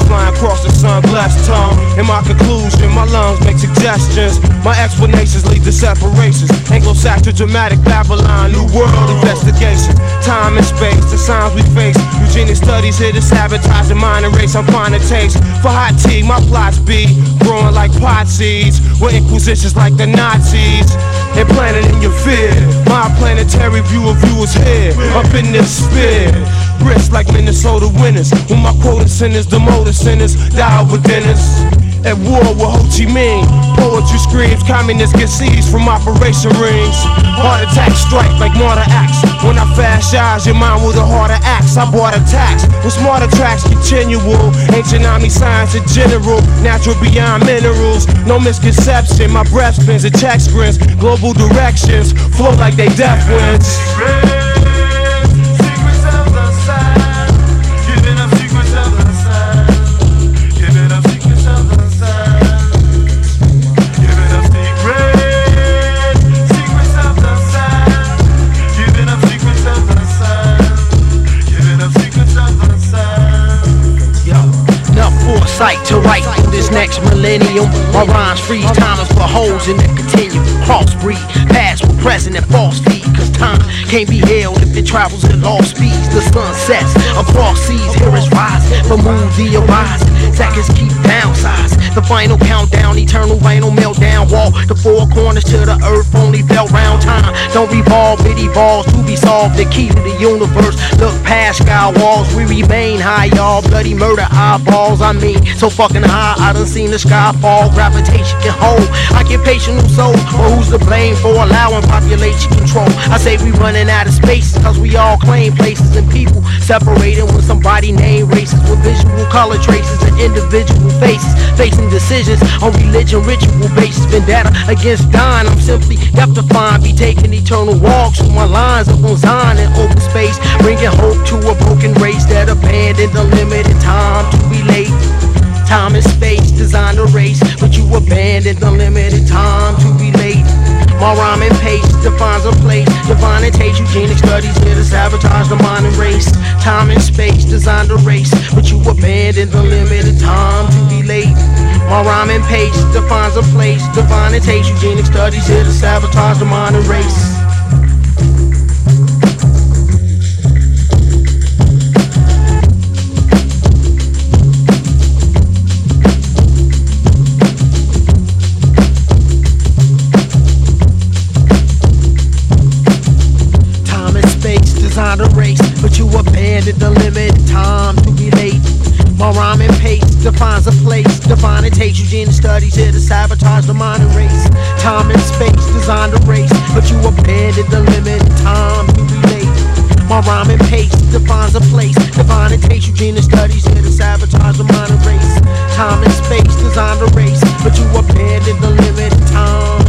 Speaker 29: Flying across the sun-blessed tongue. In my conclusion, my lungs make suggestions. My explanations lead to separations. Anglo-Saxon dramatic Babylon, new world investigation. Time and space, the signs we face. Eugenic studies here to sabotage the mind and race. I'm finding taste for hot tea. My plots be growing like pot seeds. With inquisitions like the Nazis. Implanted in your fear. My planetary view of you is here. Up in this sphere. Brisk like Minnesota winners. When my quota sinners, the motor sinners die within us. At war with Ho Chi Minh. Poetry screams, communists get seized from operation rings. Heart attack strike like martyr axe. When I fast eyes, your mind with a harder axe. I bought a tax with smarter tracks continual. Ancient army science in general. Natural beyond minerals. No misconception. My breath spins and check screens. Global directions flow like they death winds.
Speaker 23: To write through this next millennium. My rhymes freeze timers for holes in the continuum. Crossbreed, past with present and false feed. Cause time can't be held if it travels at all speeds. The sun sets across seas, here is rise. The moon the horizon. Seconds keep downsize. The final countdown, eternal vinyl meltdown. Walk the four corners to the earth, only felt round time. Don't revolve, it evolves to be solved. The key to the universe. Look past sky walls, we remain high, y'all. Bloody murder eyeballs, I mean, so fucking high. I done seen the sky fall, gravitation can hold. Occupational soul, but who's to blame for allowing population control? I say we running out of space, cause we all claim places and people separated when somebody name races with visual color traces and individual faces. Facing decisions on religion, ritual basis, vendetta against dying. I'm simply deaf to find, be taking eternal walks with my lines up on Zion in open space, bringing hope to a broken race that abandoned the limited time to be late. Time and space designed a race, but you abandoned the limited time to be late. My rhyme and pace defines a place. Divine and taste, eugenic studies here to sabotage the mind and race. Time and space designed a race, but you abandoned the limited time to be late. My rhyme and pace defines a place. Divine and taste, eugenic studies here to sabotage the mind and race. Designed a race, but you abandoned the limit. time to be late. My rhyme and pace defines a place. Divine it takes Eugene studies here to sabotage the modern race. Time and space designed a race, but you abandoned the limit. Time to relate. My rhyme and pace defines a place. Divine and takes Eugene studies here to sabotage the modern race. Time and space designed a race, but you abandoned the limit. Time.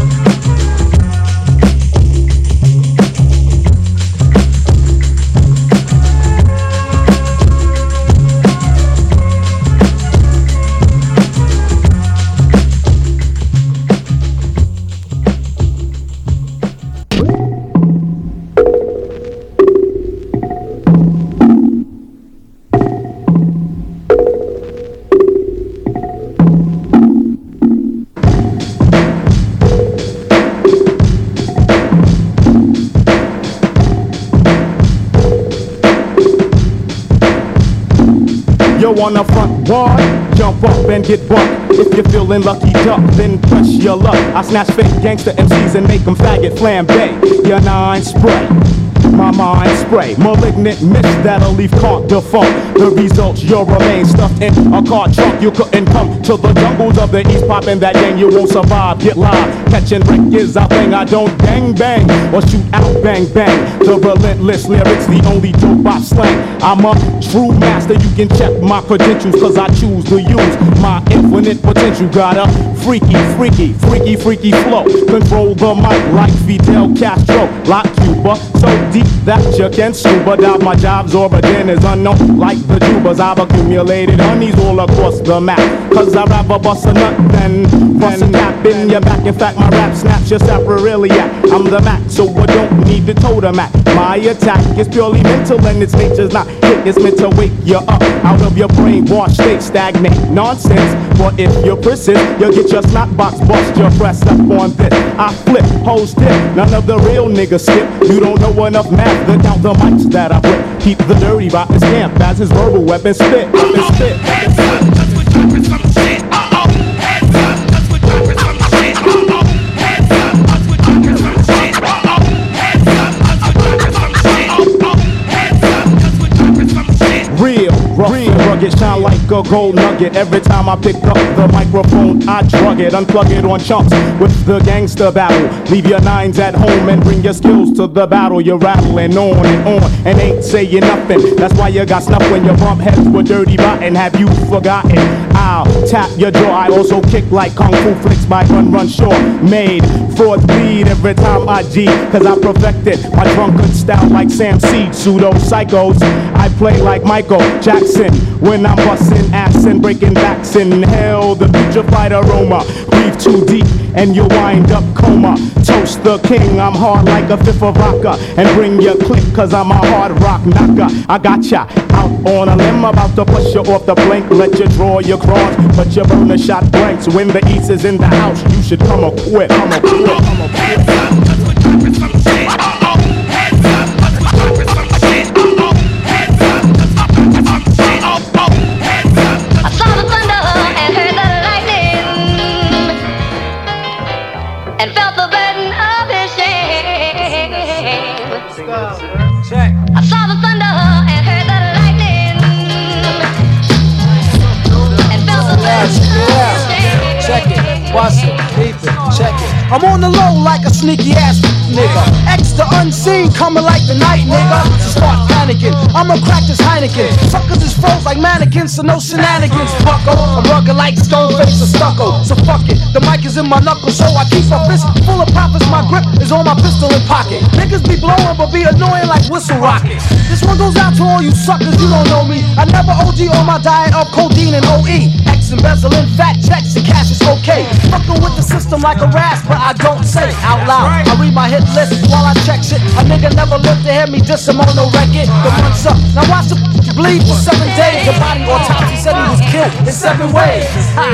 Speaker 30: Get bucked. If you're feeling lucky duck, then push your luck. I snatch fake gangster MCs and make them faggot flambe. Your nine spray. My mind spray, malignant mist that'll leave caught defunct. The results, you'll remain stuffed in a car trunk. You couldn't come to the jungles of the east, popping that gang. You won't survive. Get live, catching wreck is our thing. I don't gang bang or shoot out bang bang. The relentless lyrics, the only dope I slang. I'm a true master. You can check my credentials, cause I choose to use my infinite potential. Got a freaky, freaky, freaky, freaky flow. Control the mic like Fidel Castro. Like Cuba, so deep that you can scuba dive. My job's origin is unknown, like the tubas. I've accumulated honeys all across the map. Cause I'd rather bust a nut than bust a tap in your back. In fact, my rap snaps your sacroiliac. I'm the Mac, so I don't need to totem act. My attack is purely mental and its nature's not hit. It's meant to wake you up out of your brainwash state, stagnate nonsense. But if you persist, you'll get your slot box bust. Your press up on this. I flip, hoes dip. None of the real niggas skip. You don't know enough math to count the mics that I flip. Keep the dirty his camp as his verbal weapon spit. Weapon spit. A gold nugget. Every time I pick up the microphone, I drug it, unplug it on chunks with the gangster battle. Leave your nines at home and bring your skills to the battle. You're rattling on and on and ain't saying nothing. That's why you got snuff when you bump heads with dirty rotten. Have you forgotten? Tap your jaw. I also kick like kung fu flicks by Run Run Shaw. Made fourth bleed every time I G, cause I perfected my drunken style like Sam Seed. Pseudo psychos. I play like Michael Jackson when I'm busting ass and breaking backs. Inhale the putrefied aroma. Breathe too deep and you wind up coma. Toast the king, I'm hard like a fifth of vodka. And bring your click, cause I'm a hard rock knocker. I got ya out on a limb, about to push you off the blink. Let you draw your cross, but you burn the shot blanks. When the east is in the house, you should come equipped. Come equipped. Come equipped.
Speaker 14: Watch it, peep it, check it. I'm on the low like a sneaky ass nigga. Extra unseen, coming like the night, nigga. So start panicking. I'ma crack this Heineken. Suckers is froze like mannequins, so no shenanigans. Bucko, I'm rugged like stone face or stucco. So fuck it, the mic is in my knuckles, so I keep my fist full of profits. My grip is on my pistol and pocket. Niggas be blowing, but be annoying like whistle rockets. This one goes out to all you suckers, you don't know me. I never OG on my diet of codeine and OE. X embezzling fat checks and cash okay. Fucking with the system like a rasp, but I don't say it out loud. I read my hit list while I check shit. A nigga never lived to hear me diss him on no record. The month's up. Now watch the bleed for seven days. The body autopsy said he was killed in seven ways.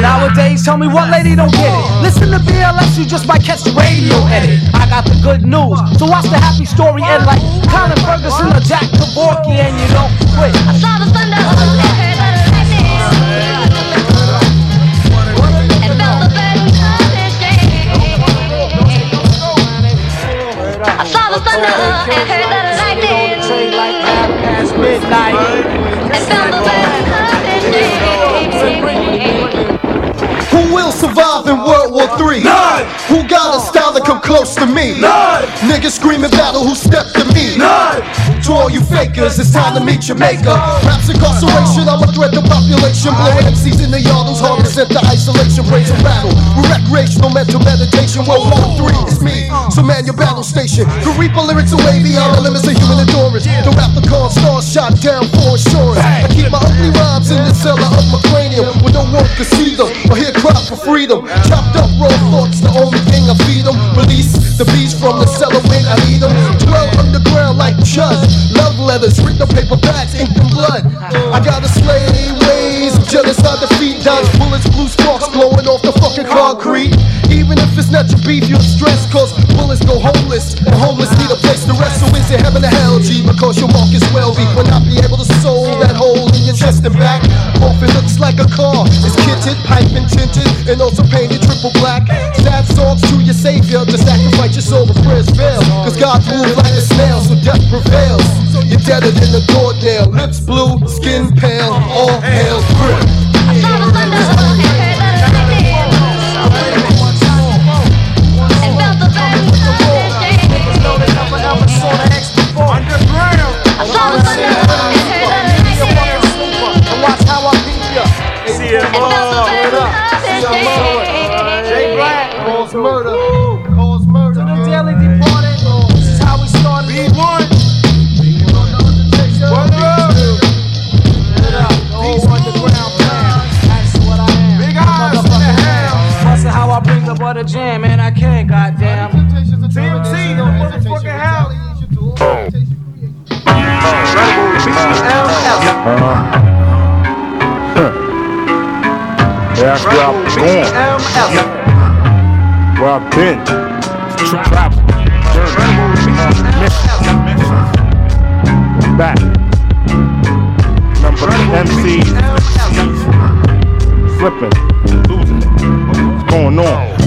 Speaker 14: Nowadays, tell me what lady don't get it. Listen to BLS, you just might catch the radio edit. I got the good news, so watch the happy story end like Colin Ferguson or Jack Kevorkian, and you don't quit.
Speaker 31: I saw the thunder Who will survive in World
Speaker 14: War III?
Speaker 31: None! Who got a style that come
Speaker 32: close to me? None! Niggas screaming battle, who stepped to me? None! To all you fakers, it's time to meet your maker. Raps incarceration, I'm a threat to population. Blowing MCs in the yard, hard to set the isolation. Raise a battle. Recreational mental meditation. World War three, it's me. So man your battle station. The reaper lyrics away beyond the limits of human endurance. The rap the con stars shot down for assurance. I keep my ugly rhymes in the cellar of my cranium where no one can see them or hear cry for freedom. Chopped up raw thoughts, the only thing I feed them. Release the beast from the cellar when I need them. Dwell underground like chud. Love letters, written on paper backs, ink and blood. I gotta slay ways of genocide, defeat, dodge bullets, blue sparks blowing off the fucking concrete. If your beef, you're stressed, cause bullets go homeless. And homeless need a place to rest. So is it heaven or hell, G? Because your mark is wealthy. Will not be able to soul that hole in your chest and back. Often looks like a car. It's kitted, piping tinted, and also painted triple black. Sad songs to your savior to sacrifice your soul, but prayers fail. Cause God moves like a snail, so death prevails. You're deader than a doornail. Lips blue, skin pale, all hail grip.
Speaker 3: Bring the jam, man. I can't, goddamn. TMT in the motherfucking house.
Speaker 11: That's where I'm going. Where I've been. Travel. Back. Remember the MC slipping, losing it. What's going on?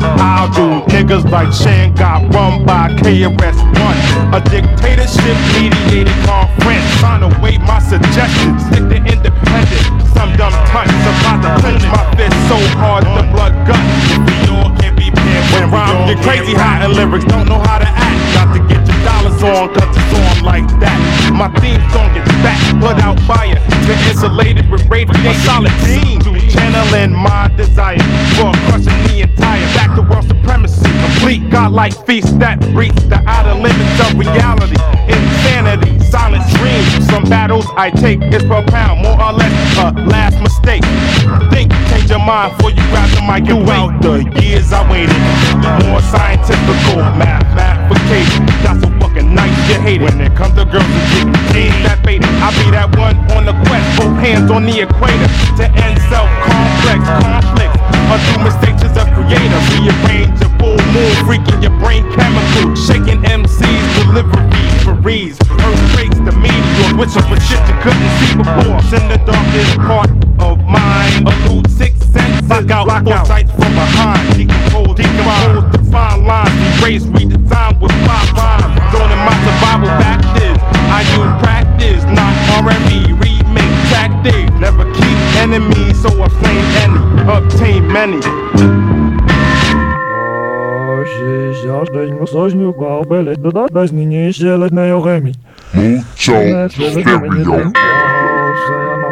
Speaker 11: How do niggas like Shan got run by KRS-One? A dictatorship mediated conference trying to weigh my suggestions. Stick to independent. Some dumb cunts about to clench my fist so hard the blood guts. When rhymes get crazy hot and lyrics don't know how to act. Got to get your dollars on, cause it's on like that. My theme song is back, put out fire. Been insulated with radiate solid team. Channeling my desire for crushing the entire back to world supremacy. Complete godlike feast that reach the outer limits of reality. Insanity, silent dreams. Some battles I take is per pound, more or less a last mistake. Think, change your mind before you grab the mic and wait. The years I waited, more scientific, mathematication. That's a fucking nice you hate it. When it comes to girls who get me that bait, I'll be that one on the quest, both hands on the equator to end self-complex conflicts. Undo mistakes as a creator, rearrange your full moon, freaking your brain chemical, shaking MCs, deliveries, breeze, earthquakes, the meteor, wishing for shit you couldn't see before. In the darkest part of mine, elude six Knock out block both sides from behind. She controls, the fine lines. Erase, redesigned with five lines. Joining my survival practice. I use practice, not R&B. Remake tactics. Never keep enemies, so I flame any. Obtain many.
Speaker 33: Mucho stereo.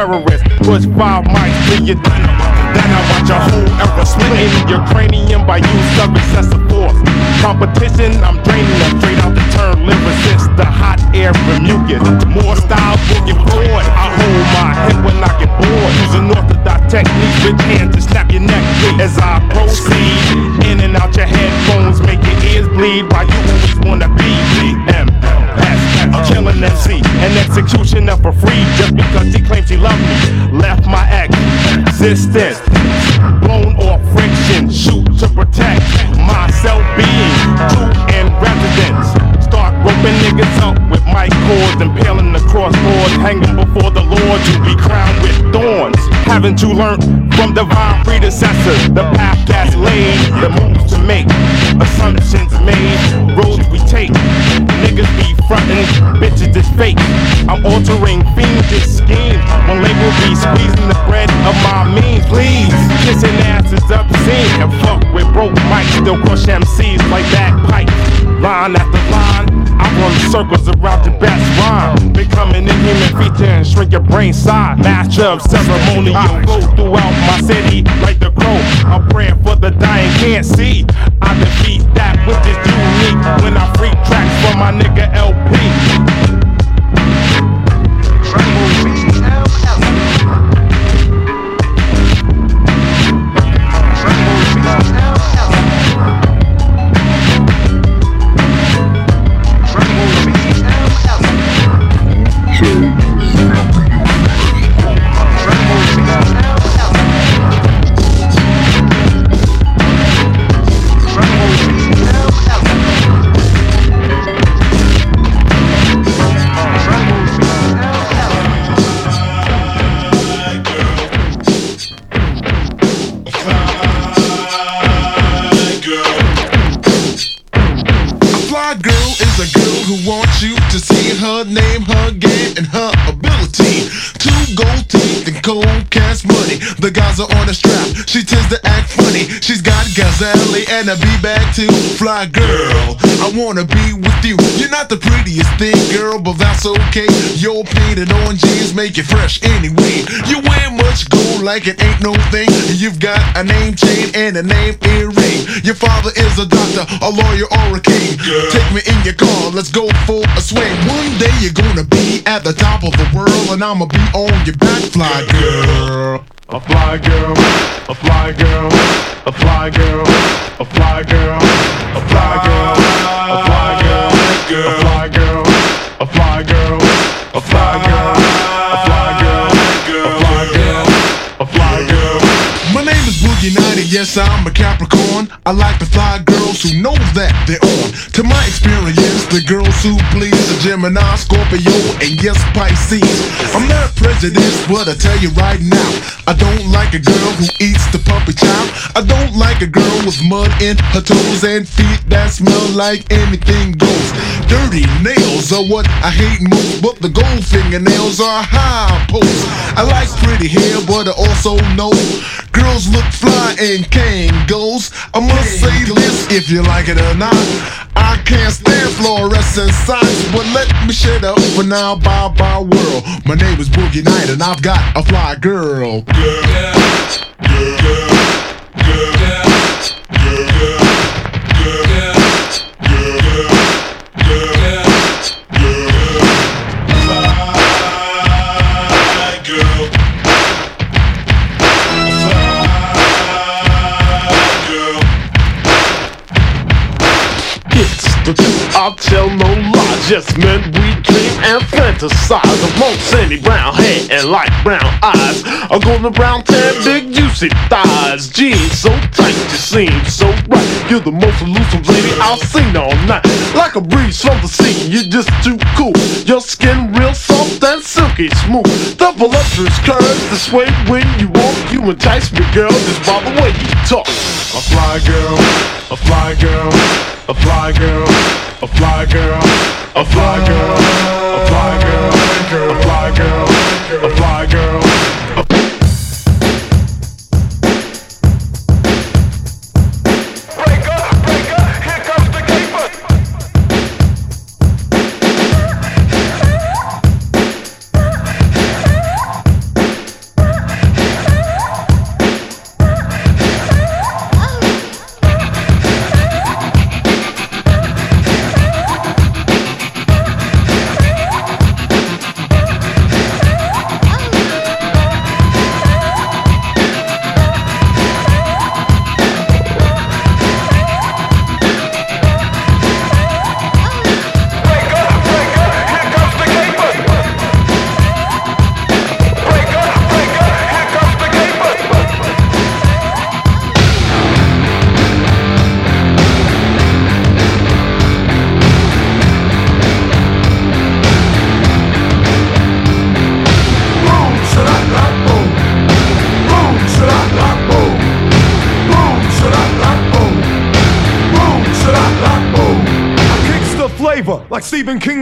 Speaker 11: terrorist push five mics to your Then I watch a whole era split in your cranium by use of excessive force. Competition, I'm draining them straight out the turn lyricist, the hot air from mucus. More style, boogie forward. I hold my head when I get bored. Using orthodox techniques with hands to snap your neck as I proceed. In and out your headphones, make your ears bleed while you always wanna be BM. I'm killing MC, an executioner for free just because she claims she loved me. Left my existence, blown off friction, shoot to protect myself being true in residence. Start roping niggas up with mic cords, impaling the crossboard, hanging before the Lord, you be crowned with thorns. Haven't you learned from divine predecessors the path that's laid, the moves to make, assumptions made, roads we take. Niggas be frontin', bitches is fake. I'm altering fiendish schemes when labels be squeezing the bread of my means. Please, kissing ass is obscene and fuck with broke mics, still crush MCs like bagpipes. Line after line, I run circles around your best rhyme. Becoming a human feature and shrink your brain size. Master of ceremonial flow throughout my city like the crow. I'm praying for the dying, can't see. I defeat that which is unique when I free tracks for my nigga LP.
Speaker 20: Are on a strap. She tends to act funny. She's got gazelle and a B bag too. Fly girl, I wanna be with you. You're not the prettiest thing, girl, but that's okay. Your painted orange jeans make you fresh anyway. You wear much gold like it ain't no thing. You've got a name chain and a name earring. Your father is a doctor, a lawyer, or a king. Take me in your car, let's go for a swing. One day you're gonna be at the top of the world, and I'ma be on your back, fly girl.
Speaker 11: A fly girl, a fly girl, a fly girl, a fly girl, a fly girl, a fly girl, a fly girl, a fly girl, a fly girl, a fly girl, a fly girl, a fly girl. a fly girl.
Speaker 20: My name is Boogie Nighty, yes, I'm a Capricorn. I like to fly girls who know that they're on. To my experience, the girls who please the Gemini, Scorpio, and yes, Pisces. I'm not prejudiced, but I tell you right now, I don't like a girl who eats the puppy chow. I don't like a girl with mud in her toes and feet that smell like anything goes. Dirty nails are what I hate most, but the gold fingernails are high post. I like pretty hair, but I also know girls look fly in Kangols. I must say this if you like it or not. I can't stand fluorescent signs, but let me shut up for now. Bye bye world. My name is Boogie Knight, and I've got a fly girl.
Speaker 34: It's the truth, I'll tell no lie. Just men we dream and fantasize most sandy brown hair and light brown eyes. A golden brown tan, big juicy thighs. Jeans so tight, you seem so right. You're the most elusive lady I've seen all night. Like a breeze from the sea, you're just too cool. Your skin real soft and silky smooth. The voluptuous curves this way when you walk. You entice me, girl, just by the way you talk.
Speaker 11: A fly girl, a fly girl, a fly girl, a fly girl, a fly girl, a fly girl, a fly girl, a fly girl.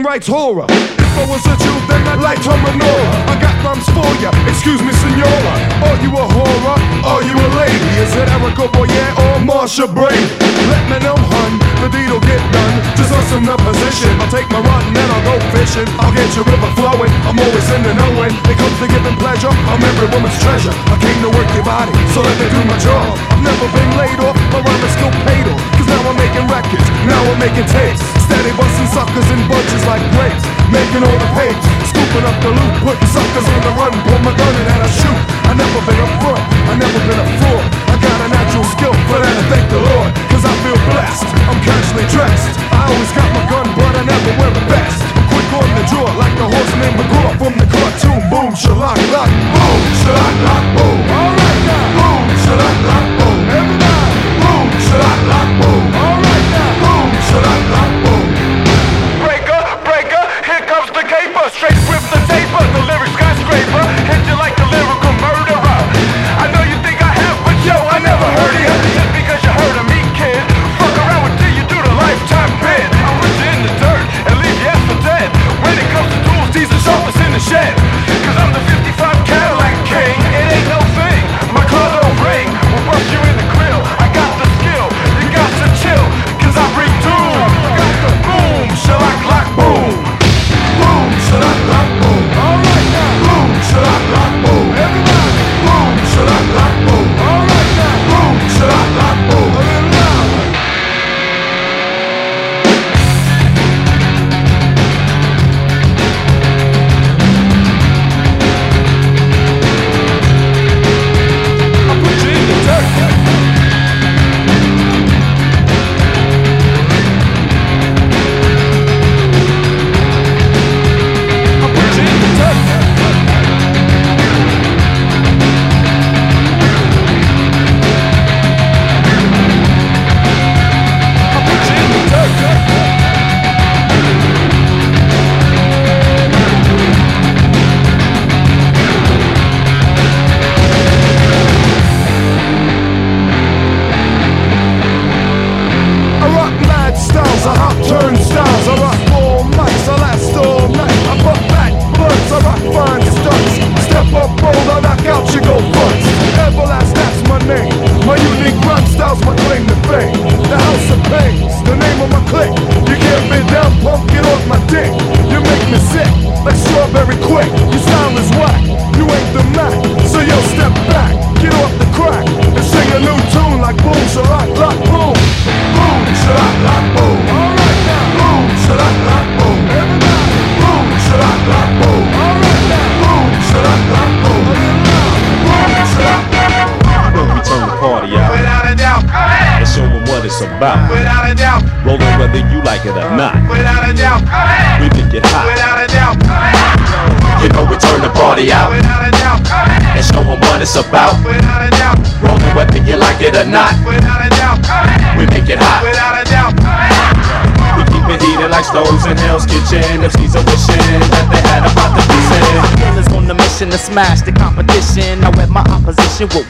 Speaker 21: writes horror.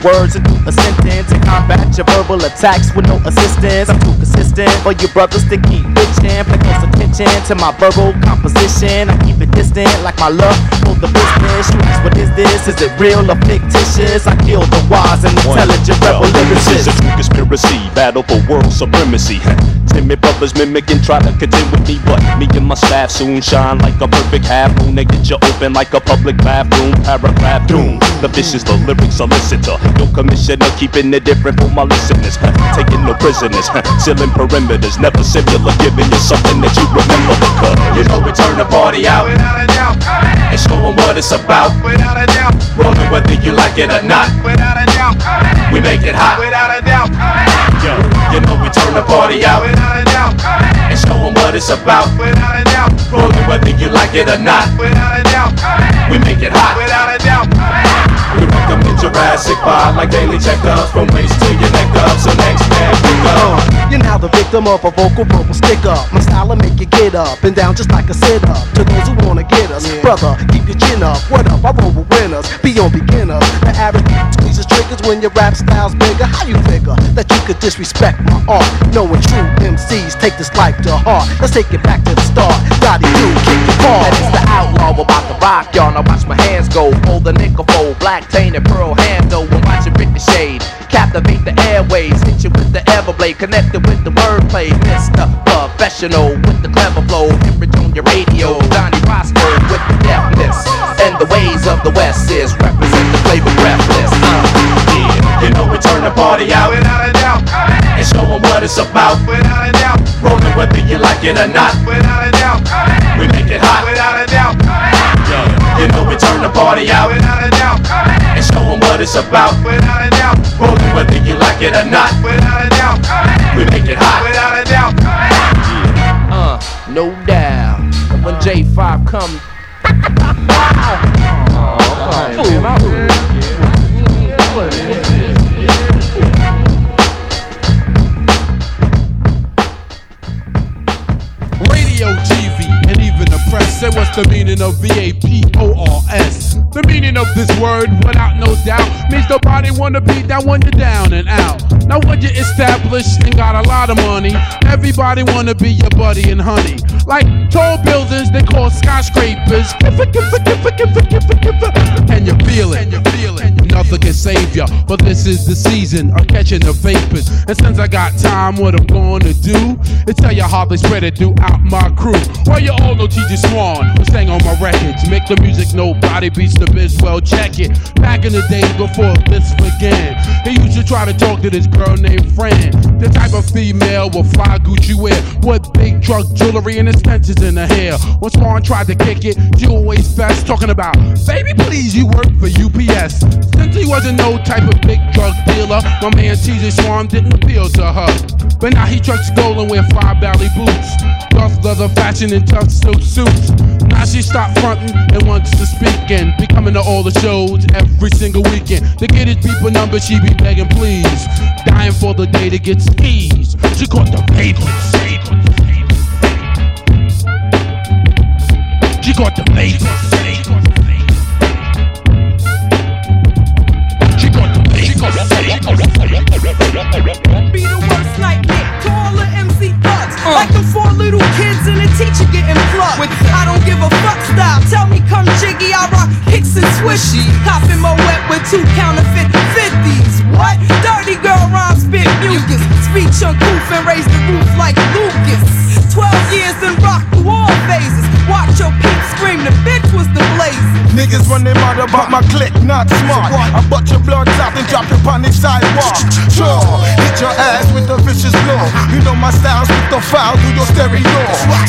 Speaker 23: words into a sentence and combat your verbal attacks with no assistance. I'm too consistent for your brothers to keep bitching. Pay close attention to my verbal composition. I keep it distant like my love for the business. You ask what is this? Is it real or fictitious? I kill the wise and intelligent rebel.
Speaker 35: This is a true conspiracy, battle for world supremacy. Timid brothers mimicking, try to contend with me, but me and my staff soon shine like a perfect half moon. They get you open like a public bathroom. Paragraph doom. The vicious, the lyric solicitor. No commissioner, keeping it different for my listeners. Taking no prisoners, sealing perimeters. Never similar, giving you something that you remember. Because you know we turn the party out.
Speaker 20: Without a doubt.
Speaker 35: And show them what it's about.
Speaker 20: Without a doubt.
Speaker 35: Rolling whether you like it or not.
Speaker 20: Without a doubt.
Speaker 35: We make it hot.
Speaker 20: Without a doubt.
Speaker 35: Yo, you know we turn the party out
Speaker 20: without a doubt.
Speaker 35: And show them what it's about,
Speaker 20: without a doubt.
Speaker 35: Rolling whether you like it or not,
Speaker 20: without a doubt.
Speaker 35: We make it hot,
Speaker 20: without a doubt.
Speaker 35: We recommend Jurassic vibe like daily checkups from waist to your neck up. So next man, we
Speaker 17: go. You're now the victim of a vocal verbal stick up. My style'll make you get up and down just like a sit up. To those who wanna get us, yeah. brother, keep your chin up. What up? I roll with winners, beyond beginners. The average squeezes
Speaker 23: triggers when your rap style's bigger. How you figure that you could disrespect my art? Knowing true MCs take this life to heart. Let's take it back to the start. Got to you kick the ball.
Speaker 4: And it's the outlaw about to rock, y'all. Now watch my hands go. Fold the nickel fold, black taint and pearl hand though. And watch it shade, Captivate the airways, hit you with the Everblade. Connect the Connected with the wordplay. Mr. Professional with the clever flow. Hemorrhage on your radio. Donnie Roscoe with the deafness. And the ways of the West is represent the flavor breathless. Uh, yeah, you know we turn the party out without a doubt. And show 'em what it's about without a doubt. Rolling whether you like it or not without a doubt. We make it hot without a doubt. Yeah, you know we turn the party out without a doubt. And show 'em what it's about without a doubt. Rolling whether you like it or not without a doubt. We make it hot without a doubt. Uh, no doubt. And when J5 comes.
Speaker 36: Radio, press say what's the meaning of V-A-P-O-R-S. The meaning of this word, without no doubt, means nobody wanna be down when you're down and out. Now when you're established and got a lot of money, everybody wanna be your buddy and honey. Like tall buildings they call skyscrapers. And you feel it. And you feel it. Nothing can save ya, but this is the season of catching the vapors. And since I got time, what I'm gonna do is tell you how they spread it throughout my crew. Well, you all know TJ Swan, who sang on my records. Make the music nobody beats the biz. Well, check it. Back in the days before this began, he used to try to talk to this girl named Fran. The type of female with fly Gucci wear, with big drug jewelry and extensions in her hair. When Swan tried to kick it, she always fast talking about, baby, please, you work for UPS. Since he wasn't no type of big drug dealer, my man TJ Swan didn't appeal to her. But now he trucks gold and wear five belly boots. Does leather fashion and tuxedo suits. Now she stopped fronting and wants to speak and be coming to all the shows every single weekend. To get his people number, she be begging please. Dying for the day to get She caught the papers. She caught the papers.
Speaker 14: Like them four little kids and a teacher getting plucked. I don't give a fuck style. Tell me come jiggy, I rock kicks and swishy. Copping my wet with two counterfeit 50s. What? Dirty girl rhyme spit mucus. Speech uncouth and raise the roof like Lucas. 12 years and rock through all phases. Watch your peeps scream, the bitch was the blaze.
Speaker 32: Niggas run their mouth about my clique, not smart. I butt your blood out and drop it on the sidewalk. Sure, hit your ass with a vicious blow. You know my style's with the foul through your stereo.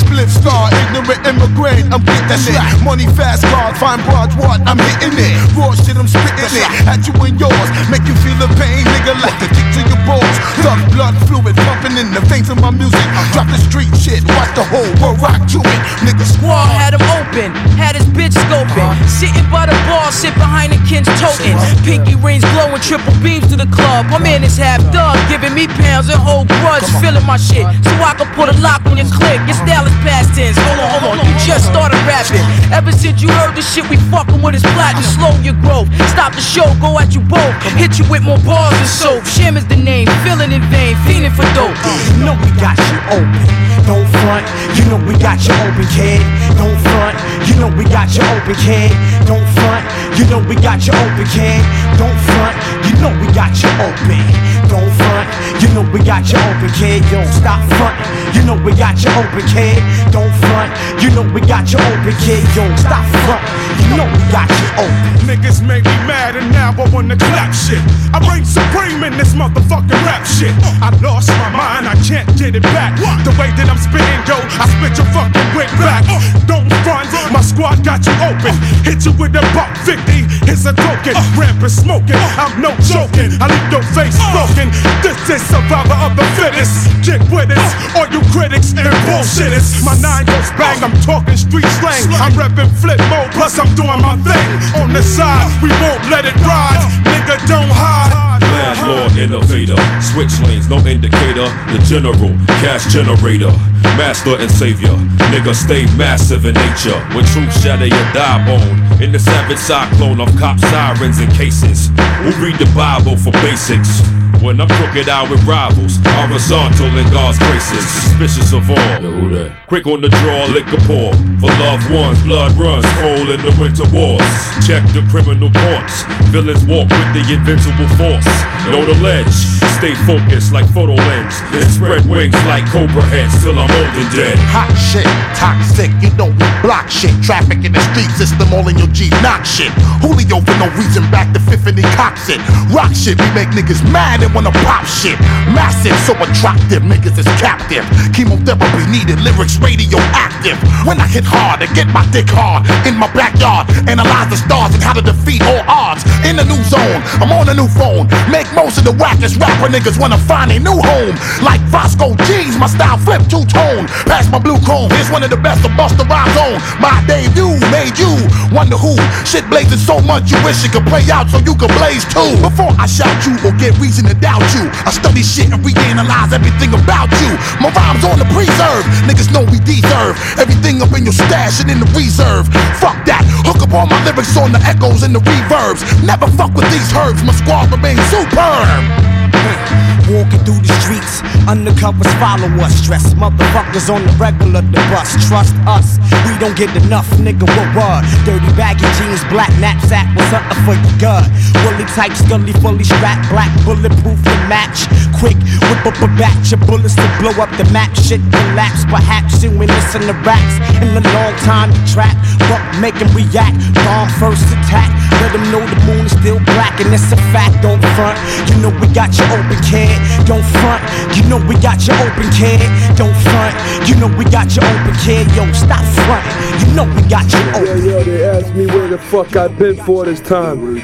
Speaker 32: Split star, ignorant immigrant, I'm getting it. Money fast cars, fine broads, what? I'm hitting it. Raw shit, I'm spitting it. At you and yours, make you feel the pain, nigga, like the kick to your balls. Thug blood fluid pumping in the veins of my music. Drop the street shit, watch the whole world rock to it. Nigga
Speaker 14: Wall had him open, had his bitch scoping. Sitting by the bar, sit behind the kins toting. Pinky rings glowing, triple beams to the club. My man is half done, giving me pounds and whole grudge, feeling my shit. So I can put a lock on your click. Your style is past tense. Hold on, hold on, you just started rapping. Ever since you heard the shit, we fucking with his platinum. Slow your growth, stop the show, go at you both. Hit you with more bars and soap. Shim is the name, feeling in vain, fiending for dope.
Speaker 23: You know we got you open. Don't front. You know we got you open, kid. Don't front. You know we got you open, kid. Don't front. You know we got you open, kid. Don't front. You know we got you open. Don't front. You know we got you open, kid. Yo, stop front. You know we got you open, kid. Don't front. You know we got you open, kid. Yo, stop front. You know we got you open.
Speaker 32: Niggas make me mad and now I wanna clap shit. I reign supreme in this motherfucking rap shit. I lost my mind, I can't get it back. The way that I'm spitting, yo, I spit your fucking wig back. Don't front, my squad got you open. Hit you with a buck 50, it's a token. Rampant smoking, I'm no joking. I leave your face broken. This is survivor of the fittest. Get with it, all you critics and bullshitters. My nine goes bang, I'm talking street slang. I'm repping flip mode, plus I'm doing my thing. On the side, we won't let it ride. Nigga, don't hide.
Speaker 37: Landlord, innovator, switch lanes, no indicator. The general, cash generator, master and savior. Nigga, stay massive in nature. When truth shatter your die bone, In the savage cyclone of cop sirens and cases. Who read the Bible for basics? When I'm crooked out with rivals, horizontal in God's graces, suspicious of all. Quick on the draw, liquor pour. For loved ones, blood runs cold in the winter wars. Check the criminal courts. Villains walk with the invincible force. Know the ledge, stay focused like photo lens. And spread wings like cobra heads till I'm old and dead.
Speaker 38: Hot shit, toxic, you know we block shit. Traffic in the street system, all in your Jeep, knock shit. Julio for no reason, back to fifth and he cocks it. Rock shit, we make niggas mad and wanna pop shit. Massive, so attractive, niggas is captive. Chemotherapy needed, lyrics radioactive. When I hit hard and get my dick hard in my backyard, analyze the stars and how to defeat all odds. In the new zone, I'm on a new phone. Make most of the wackest rapper niggas wanna find a new home. Like Roscoe G's, my style flip two tone. Pass my blue chrome, here's one of the best to bust the rhymes on. My debut made you wonder who. Shit blazing so much you wish it could play out so you could blaze too. Before I shout you or get reason doubt you, I study shit and reanalyze everything about you. My rhymes on the preserve, niggas know we deserve everything up in your stash and in the reserve. Fuck that, hook up all my lyrics on the echoes and the reverbs. Never fuck with these herbs, my squad remains superb. [CLEARS THROAT]
Speaker 23: Walking through the streets, undercovers follow us. Stress motherfuckers on the regular, the bus. Trust us, we don't get enough, nigga. What what? Dirty baggy jeans, black knapsack, what's up for your gut? Woolly type, scully, fully strapped, black bulletproof to match. Quick, whip up a batch of bullets to blow up the map. Shit collapse, perhaps you ain't listen to raps. In the long time trap, but make 'em react. Bomb first attack, let know the moon is still black, and it's a fact. Don't front, you know we got you open, kid. Don't front, you know we got you open, kid. Don't front, you know we got you open, kid. Yo, stop fronting, you know we got you open.
Speaker 39: Yo, yo, they asked me where the fuck I've been for this time.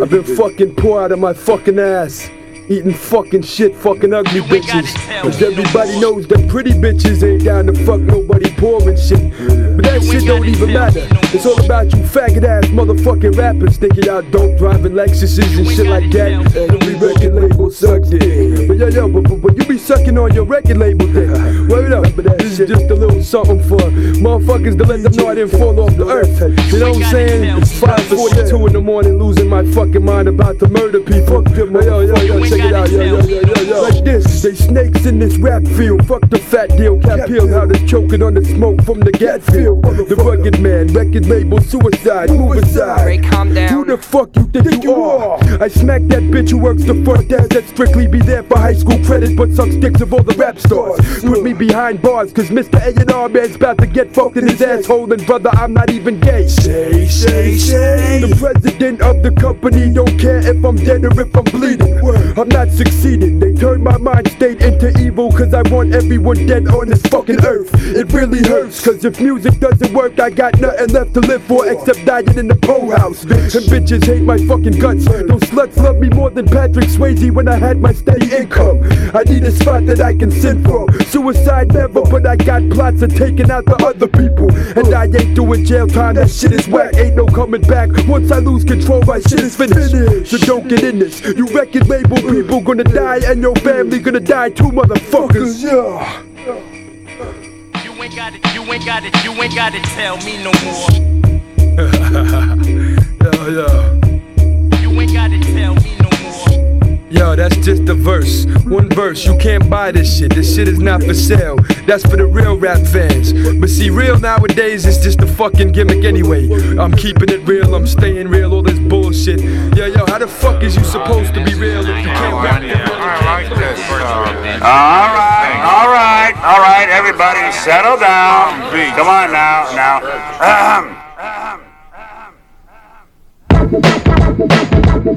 Speaker 39: I've been fucking poor out of my fucking ass. Eating fucking shit, fucking ugly bitches. Cause everybody knows that pretty bitches ain't down to fuck nobody poor and shit. But that shit don't even matter. It's all about you faggot ass motherfucking rappers thinking y'all dope driving Lexuses and shit like that. And every record label sucks it. But yo, yo, but, but, but you be sucking on your record label dick. Word up, but this is just a little something for motherfuckers to let them know I didn't fall off the earth. You know what I'm saying? It's 5:42 in the morning, losing my fucking mind about to murder people. Yo, yo, yo, yo, check it out, yo, yo, yo, yo, yo. Like this, they snakes in this rap field. Fuck the fat deal, cap hill, how they choking on the smoke from the gat field. The rugged man, record label, suicide, move aside. Who the fuck you think you are? I smack that bitch who works the front desk that strictly be there for high school credit, but sucks dicks of all the rap stars. Put me behind bars, cause Mr. A&R man's about to get fucked in his asshole, and brother, I'm not even gay. Say, say, say. The president of the company don't care if I'm dead or if I'm bleeding. I'm not succeeding. They turned my mind state into evil, cause I want everyone dead on this fucking earth. It really hurts, cause if music doesn't work, I got nothing left to live for except dying in the po house. And bitches hate my fucking guts. Those sluts love me more than Patrick Swayze when I had my steady income. I need a spot that I can sin from. Suicide never, but I got plots of taking out the other people. And I ain't doing jail time, that shit is whack. Ain't no coming back. Once I lose control, my shit is finished. So don't get in this. You record label people gonna die, and your family gonna die too, motherfuckers. Yeah.
Speaker 6: You ain't got it, you ain't got it, you ain't got to tell me no more. [LAUGHS]
Speaker 39: yo, yo.
Speaker 6: You ain't got to tell me no more.
Speaker 39: Yo, that's just a verse. One verse, you can't buy this shit. This shit is not for sale. That's for the real rap fans. But see, real nowadays is just a fucking gimmick anyway. I'm keeping it real, I'm staying real, all this bullshit. Yo, yo, how the fuck is you supposed to be real if you can't rap the real?
Speaker 19: All right, all right, all right, everybody, settle down. Come on now, now.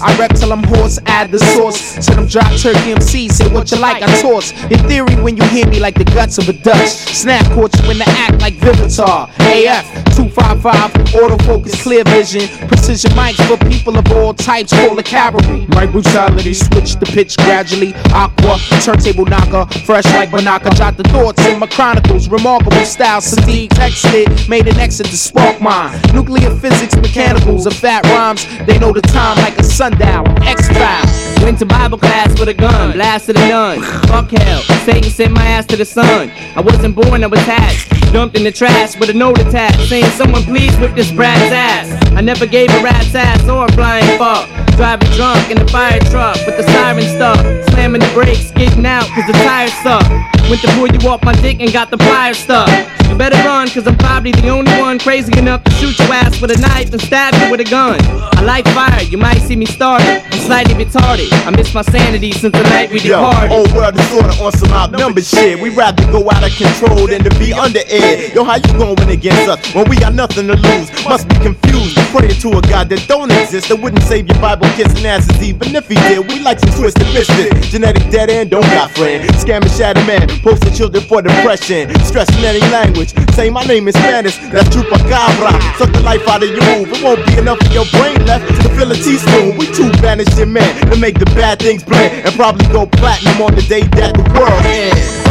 Speaker 4: I rap till I'm hoarse, add the sauce. To them drop turkey MCs, say what you like, I toss. In theory, when you hear me like the guts of a Dutch, snap caught you in the act like Vivitar. AF 255, autofocus, clear vision, precision mics for people of all types, call the cavalry. My brutality, switch the pitch gradually. Aqua, turntable knocker, fresh like Banaka. Jot the thoughts in my chronicles, remarkable style. Sadiq texted, made an exit to spark mine. Nuclear physics, mechanicals, of fat rhymes. They know the time like a
Speaker 6: London, X File. Went to Bible class with a gun, blasted a nun. Fuck hell, Satan sent my ass to the sun. I wasn't born, I was hatched. Dumped in the trash with a note attached saying, Someone please whip this brat's ass. I never gave a rat's ass or a flying fuck. Driving drunk in a fire truck with the siren stuck. Slamming the brakes, getting out cause the tires suck. Went to pull you off my dick and got the pliers stuck. You better run cause I'm probably the only one crazy enough to shoot your ass with a knife and stab you with a gun. I like fire, you might see me started. I'm slightly retarded. I miss my sanity since the night we
Speaker 40: Yo,
Speaker 6: departed.
Speaker 40: old world is sorta on some outnumbered shit. We'd rather go out of control than to be under air. Yo, how you gonna win against us when we got nothing to lose? Must be confused. Praying to a God that don't exist. That wouldn't save your Bible kissing asses even if he did. We like some twisted misfits. Genetic dead end, don't got friend. Scamming shadow man, posting children for depression. Stressing any language. Say my name is Spanish, that's Chupacabra. Suck the life out of you. It won't be enough of your brain left to fill a teaspoon. We too two vanishing men to make the bad things blend and probably go platinum on the day that the world ends.